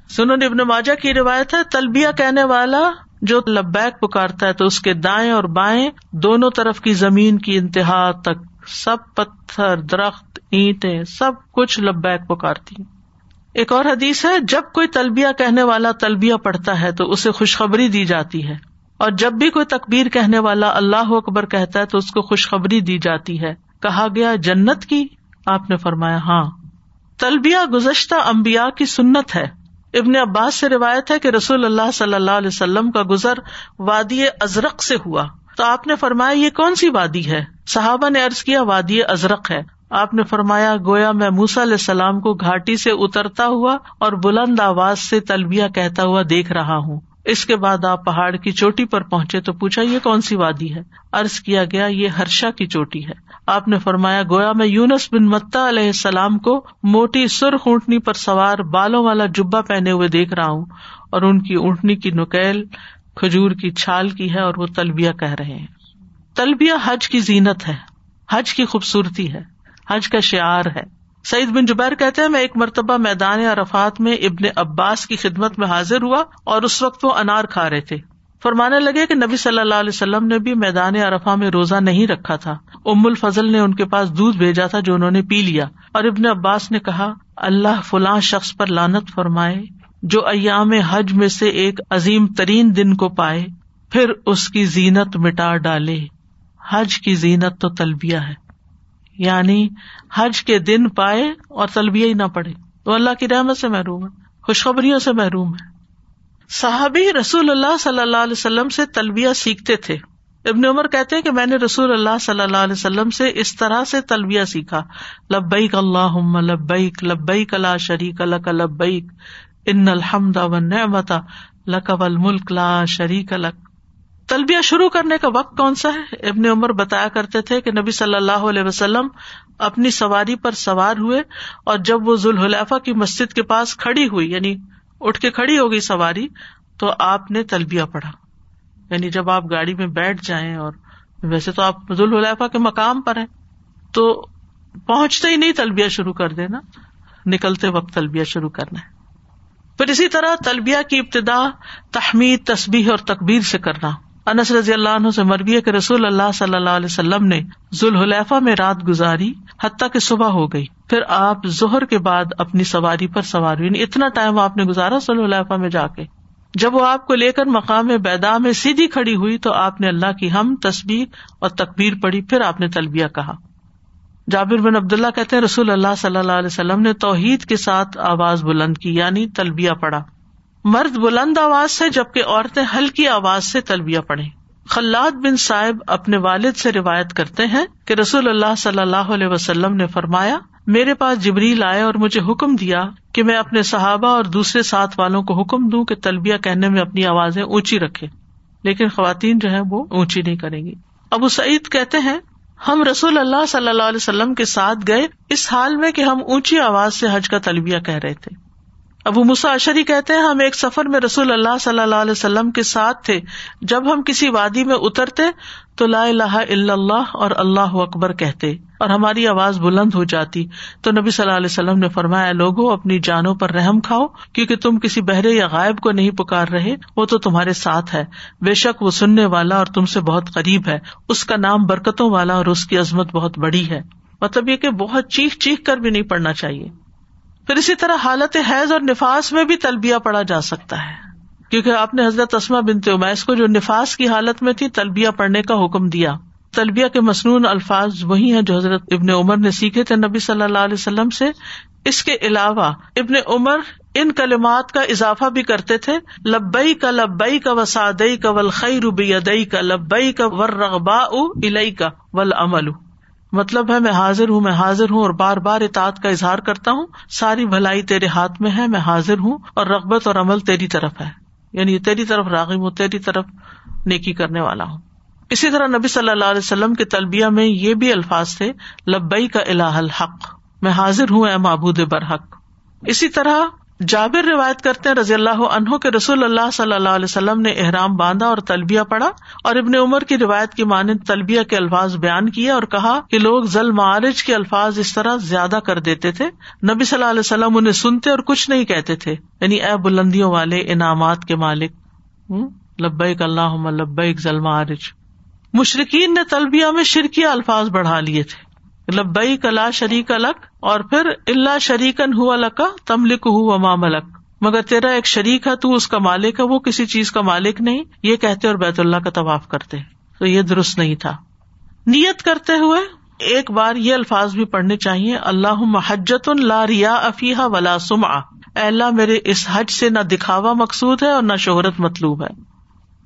سنو، ابن ماجا کی روایت ہے، تلبیہ کہنے والا جو لبیک پکارتا ہے تو اس کے دائیں اور بائیں دونوں طرف کی زمین کی انتہا تک سب پتھر، درخت، اینٹیں، سب کچھ لبیک پکارتی ہیں۔ ایک اور حدیث ہے، جب کوئی تلبیہ کہنے والا تلبیہ پڑھتا ہے تو اسے خوشخبری دی جاتی ہے۔ اور جب بھی کوئی تقبیر کہنے والا اللہ اکبر کہتا ہے تو اس کو خوشخبری دی جاتی ہے۔ کہا گیا، جنت کی؟ آپ نے فرمایا ہاں۔ تلبیہ گزشتہ امبیا کی سنت ہے۔ ابن عباس سے روایت ہے کہ رسول اللہ صلی اللہ علیہ وسلم کا گزر وادی ازرق سے ہوا۔ تو آپ نے فرمایا، یہ کون سی وادی ہے؟ صحابہ نے ارض کیا، وادی ازرق ہے۔ آپ نے فرمایا، گویا میں موسا علیہ السلام کو گھاٹی سے اترتا ہوا اور بلند آواز سے تلبیہ کہتا ہوا دیکھ رہا ہوں۔ اس کے بعد آپ پہاڑ کی چوٹی پر پہنچے تو پوچھا، یہ کون سی وادی ہے؟ ارض کیا گیا، یہ ہرشا کی چوٹی ہے۔ آپ نے فرمایا، گویا میں یونس بن متا علیہ السلام کو موٹی سر اونٹنی پر سوار بالوں والا جبا پہنے ہوئے دیکھ رہا ہوں اور ان کی اونٹنی کی نکیل، کھجور کی چھال کی ہے اور وہ تلبیہ کہہ رہے ہیں۔ تلبیہ حج کی زینت ہے، حج کی خوبصورتی ہے۔ حج کا شعر ہے۔ سعید بن جبیر کہتے ہیں، میں ایک مرتبہ میدان عرفات میں ابن عباس کی خدمت میں حاضر ہوا اور اس وقت وہ انار کھا رہے تھے۔ فرمانے لگے کہ نبی صلی اللہ علیہ وسلم نے بھی میدان ارفا میں روزہ نہیں رکھا تھا۔ ام الفضل نے ان کے پاس دودھ بھیجا تھا جو انہوں نے پی لیا۔ اور ابن عباس نے کہا، اللہ فلاں شخص پر لانت فرمائے جو ایام حج میں سے ایک عظیم ترین دن کو پائے، پھر اس کی زینت مٹا ڈالے۔ حج کی زینت تو تلبیہ ہے۔ یعنی حج کے دن پائے اور تلبیہ ہی نہ پڑے تو اللہ کی رحمت سے محروم ہے، خوشخبریوں سے محروم ہے۔ صحابی رسول اللہ صلی اللہ علیہ وسلم سے تلبیہ سیکھتے تھے۔ ابن عمر کہتے کہ میں نے رسول اللہ صلی اللہ علیہ وسلم سے اس طرح سے تلبیہ سیکھا۔ لبیک اللہ لبیک لبیک اللہ شریک الک لبیک، ان الحمد و نعمت لک الملک لا شریک الک تلبیہ شروع کرنے کا وقت کون سا ہے؟ ابن عمر بتایا کرتے تھے کہ نبی صلی اللہ علیہ وسلم اپنی سواری پر سوار ہوئے اور جب وہ ذوالحلیفہ کی مسجد کے پاس کھڑی ہوئی یعنی اٹھ کے کھڑی ہو گئی سواری، تو آپ نے تلبیہ پڑھا۔ یعنی جب آپ گاڑی میں بیٹھ جائیں اور ویسے تو آپ ذوالحلیفہ کے مقام پر ہیں، تو پہنچتے ہی نہیں تلبیہ شروع کر دینا، نکلتے وقت تلبیہ شروع کرنا ہے۔ پھر اسی طرح تلبیہ کی ابتدا تحمید تصبیح اور تقبیر سے کرنا۔ انس رضی اللہ عنہ سے مربی کہ رسول اللہ صلی اللہ علیہ وسلم نے ذوالحلیفہ میں رات گزاری، حتیٰ کہ صبح ہو گئی۔ پھر آپ ظہر کے بعد اپنی سواری پر سوار ہوئی۔ یعنی اتنا ٹائم آپ نے گزارا ذوالحلیفہ میں جا کے۔ جب وہ آپ کو لے کر مقام بیدا میں سیدھی کھڑی ہوئی تو آپ نے اللہ کی ہم تصویر اور تقبیر پڑھی۔ پھر آپ نے تلبیہ کہا۔ جابر بن عبد اللہ کہتے رسول اللہ صلی اللہ علیہ وسلم نے توحید کے ساتھ آواز بلند کی یعنی تلبیہ پڑھا۔ مرد بلند آواز سے جبکہ عورتیں ہلکی آواز سے تلبیہ پڑھیں۔ خلاد بن صاحب اپنے والد سے روایت کرتے ہیں کہ رسول اللہ صلی اللہ علیہ وسلم نے فرمایا، میرے پاس جبریل آئے اور مجھے حکم دیا کہ میں اپنے صحابہ اور دوسرے ساتھ والوں کو حکم دوں کہ تلبیہ کہنے میں اپنی آوازیں اونچی رکھے، لیکن خواتین جو ہے وہ اونچی نہیں کریں گی۔ ابو سعید کہتے ہیں، ہم رسول اللہ صلی اللہ علیہ وسلم کے ساتھ گئے، اس حال میں کہ ہم اونچی آواز سے حج کا تلبیہ کہہ رہے تھے۔ ابو مساشری کہتے ہیں، ہم ایک سفر میں رسول اللہ صلی اللہ علیہ وسلم کے ساتھ تھے۔ جب ہم کسی وادی میں اترتے تو لا الہ الا اللہ اور اللہ اکبر کہتے اور ہماری آواز بلند ہو جاتی۔ تو نبی صلی اللہ علیہ وسلم نے فرمایا، لوگوں، اپنی جانوں پر رحم کھاؤ، کیونکہ تم کسی بہرے یا غائب کو نہیں پکار رہے، وہ تو تمہارے ساتھ ہے۔ بے شک وہ سننے والا اور تم سے بہت قریب ہے۔ اس کا نام برکتوں والا اور اس کی عظمت بہت بڑی ہے۔ مطلب یہ کہ بہت چیخ چیخ کر بھی نہیں پڑنا چاہیے۔ پھر اسی طرح حالت حیض اور نفاس میں بھی تلبیہ پڑا جا سکتا ہے۔ کیونکہ آپ نے حضرت اسما بنتے امیس کو جو نفاس کی حالت میں تھی، تلبیہ پڑھنے کا حکم دیا۔ تلبیہ کے مصنون الفاظ وہی ہیں جو حضرت ابن عمر نے سیکھے تھے نبی صلی اللہ علیہ وسلم سے۔ اس کے علاوہ ابن عمر ان کلمات کا اضافہ بھی کرتے تھے۔ لبئی کا لبئی کا وسادئی کا ولخی روبی ادئی کا لبئی کا ور رغبا الئی کا ول مطلب ہے میں حاضر ہوں، میں حاضر ہوں اور بار بار اطاعت کا اظہار کرتا ہوں۔ ساری بھلائی تیرے ہاتھ میں ہے، میں حاضر ہوں اور رغبت اور عمل تیری طرف ہے۔ یعنی تیری طرف راغب ہوں، تیری طرف نیکی کرنے والا ہوں۔ اسی طرح نبی صلی اللہ علیہ وسلم کے تلبیہ میں یہ بھی الفاظ تھے لبئی کا الہ الحق، میں حاضر ہوں اے معبود برحق۔ اسی طرح جابر روایت کرتے ہیں رضی اللہ عنہ کے رسول اللہ صلی اللہ علیہ وسلم نے احرام باندھا اور تلبیہ پڑھا اور ابن عمر کی روایت کی مانند تلبیہ کے الفاظ بیان کیے اور کہا کہ لوگ ضل معارج کے الفاظ اس طرح زیادہ کر دیتے تھے۔ نبی صلی اللہ علیہ وسلم انہیں سنتے اور کچھ نہیں کہتے تھے۔ یعنی اے بلندیوں والے انعامات کے مالک لبیک اللہ لبیک ضل معارج۔ مشرقین نے تلبیہ میں شرکیہ الفاظ بڑھا لیے تھے۔ مطلب لبئی کلا شریک الگ اور پھر اللہ شریکن ہوا لکا تم لک ہُو ملک۔ مگر تیرا ایک شریک ہے، تو اس کا مالک ہے، وہ کسی چیز کا مالک نہیں۔ یہ کہتے اور بیت اللہ کا طواف کرتے۔ تو یہ درست نہیں تھا۔ نیت کرتے ہوئے ایک بار یہ الفاظ بھی پڑھنے چاہیے۔ اللہ محجت لا ریا افیح ولا سم اللہ، میرے اس حج سے نہ دکھاوا مقصود ہے اور نہ شہرت مطلوب ہے۔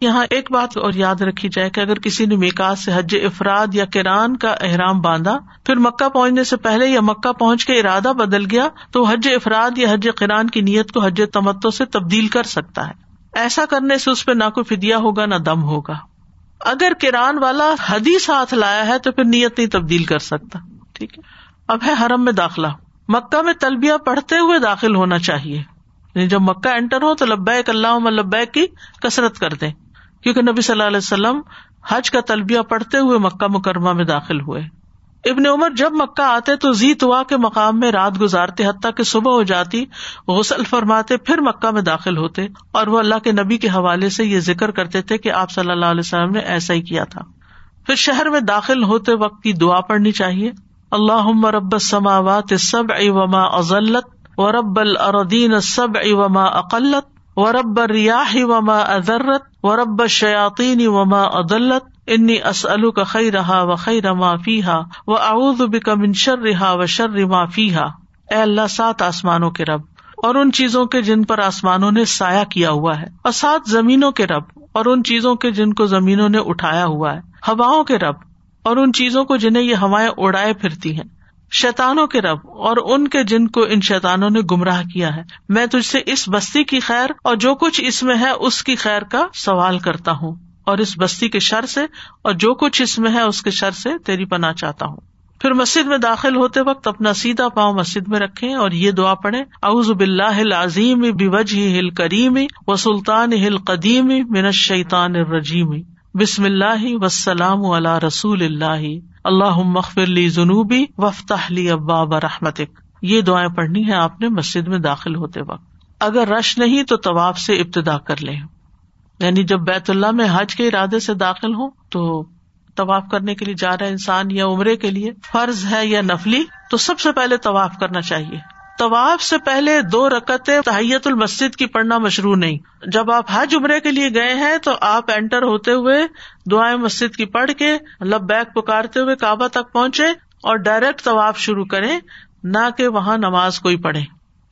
یہاں ایک بات اور یاد رکھی جائے کہ اگر کسی نے میکات سے حج افراد یا کران کا احرام باندھا، پھر مکہ پہنچنے سے پہلے یا مکہ پہنچ کے ارادہ بدل گیا، تو حج افراد یا حج کران کی نیت کو حج تمتو سے تبدیل کر سکتا ہے۔ ایسا کرنے سے اس پہ نہ کوئی فدیا ہوگا، نہ دم ہوگا۔ اگر کران والا حدی ساتھ لایا ہے، تو پھر نیت نہیں تبدیل کر سکتا۔ ٹھیک ہے۔ اب ہے حرم میں داخلہ۔ مکہ میں تلبیہ پڑھتے ہوئے داخل ہونا چاہیے۔ یعنی جب مکہ انٹر ہو تو لبیک اللہ لبیک کی کسرت کر دیں۔ کیونکہ نبی صلی اللہ علیہ وسلم حج کا تلبیہ پڑھتے ہوئے مکہ مکرمہ میں داخل ہوئے۔ ابن عمر جب مکہ آتے تو زی توا کے مقام میں رات گزارتے، حتیٰ کہ صبح ہو جاتی، غسل فرماتے، پھر مکہ میں داخل ہوتے اور وہ اللہ کے نبی کے حوالے سے یہ ذکر کرتے تھے کہ آپ صلی اللہ علیہ وسلم نے ایسا ہی کیا تھا۔ پھر شہر میں داخل ہوتے وقت کی دعا پڑھنی چاہیے۔ اللہ رب سماوات سب اوما ازلت و رب الردین سب اوما اقلت و رب ریاح وما ادرت و رب شیاطین وما ادلت انی اسلو کا خی رہا و خی رما فی ہا و اعوذ بک من شر رہا و شر رما فی ہا اے اللہ، سات آسمانوں کے رب، اور ان چیزوں کے جن پر آسمانوں نے سایہ کیا ہوا ہے۔ اور سات زمینوں کے رب، اور ان چیزوں کے جن کو زمینوں نے اٹھایا ہوا ہے۔ ہواؤں کے رب، اور ان چیزوں کو جنہیں یہ ہوائیں اڑائے پھرتی ہیں۔ شیتانوں کے رب اور ان کے جن کو ان شیتانوں نے گمراہ کیا ہے۔ میں تجھ سے اس بستی کی خیر اور جو کچھ اس میں ہے اس کی خیر کا سوال کرتا ہوں اور اس بستی کے شر سے اور جو کچھ اس میں ہے اس کے شر سے تیری پناہ چاہتا ہوں۔ پھر مسجد میں داخل ہوتے وقت اپنا سیدھا پاؤں مسجد میں رکھے اور یہ دعا پڑھے اعوذ باللہ العظیم بوجہ ہل کریم و سلطان ہل قدیم من شیطان الرجیم۔ بسم اللہ وسلام علی رسول اللہ. اللہ مغفر لی جنوبی وفتح لی اباب رحمتک. یہ دعائیں پڑھنی ہے آپ نے مسجد میں داخل ہوتے وقت. اگر رش نہیں تو طواف سے ابتدا کر لیں. یعنی جب بیت اللہ میں حج کے ارادے سے داخل ہوں تو طواف کرنے کے لیے جا رہا انسان یا عمرے کے لیے فرض ہے یا نفلی، تو سب سے پہلے طواف کرنا چاہیے۔ طواف سے پہلے دو رکت تحیت المسد کی پڑھنا مشروع نہیں۔ جب آپ حج عمرے کے لیے گئے ہیں تو آپ اینٹر ہوتے ہوئے دعائیں مسجد کی پڑھ کے لب بیک پکارتے ہوئے کعبہ تک پہنچے اور ڈائریکٹ طواف شروع کرے نہ کہ وہاں نماز کوئی پڑھے۔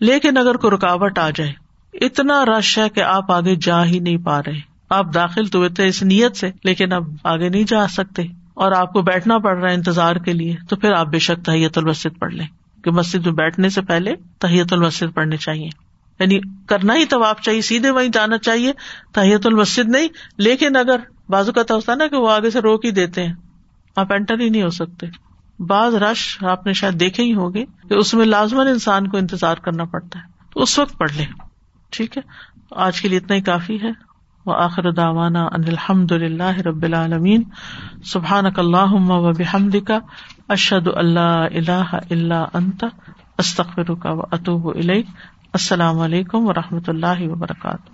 لیکن اگر کوئی رکاوٹ آ جائے، اتنا رش ہے کہ آپ آگے جا ہی نہیں پا رہے۔ آپ داخل تو تھے اس نیت سے، لیکن اب آگے نہیں جا سکتے اور آپ کو بیٹھنا پڑ رہا ہے انتظار کے لیے، تو پھر آپ بے شک تحیت المسد پڑھ لیں۔ کہ مسجد میں بیٹھنے سے پہلے تحیت المسد پڑھنے چاہیے۔ یعنی کرنا ہی تو آپ چاہیے، سیدھے وہیں جانا چاہیے، تحیت المسد نہیں۔ لیکن اگر بازو کا ہوتا نا کہ وہ آگے سے روک ہی دیتے ہیں، آپ انٹر ہی نہیں ہو سکتے۔ بعض رش آپ نے شاید دیکھے ہی ہوگے کہ اس میں لازمن انسان کو انتظار کرنا پڑتا ہے۔ تو اس وقت پڑھ لیں۔ ٹھیک ہے؟ آج کے لیے اتنا ہی کافی ہے۔ وہ آخر داوانا ان الحمد اللہ رب العالمین۔ سبحان اللہ و بحمد کا اشد اللہ اللہ اللہ انت استخر کا و اطوب السلام علیکم و رحمۃ اللہ وبرکاتہ۔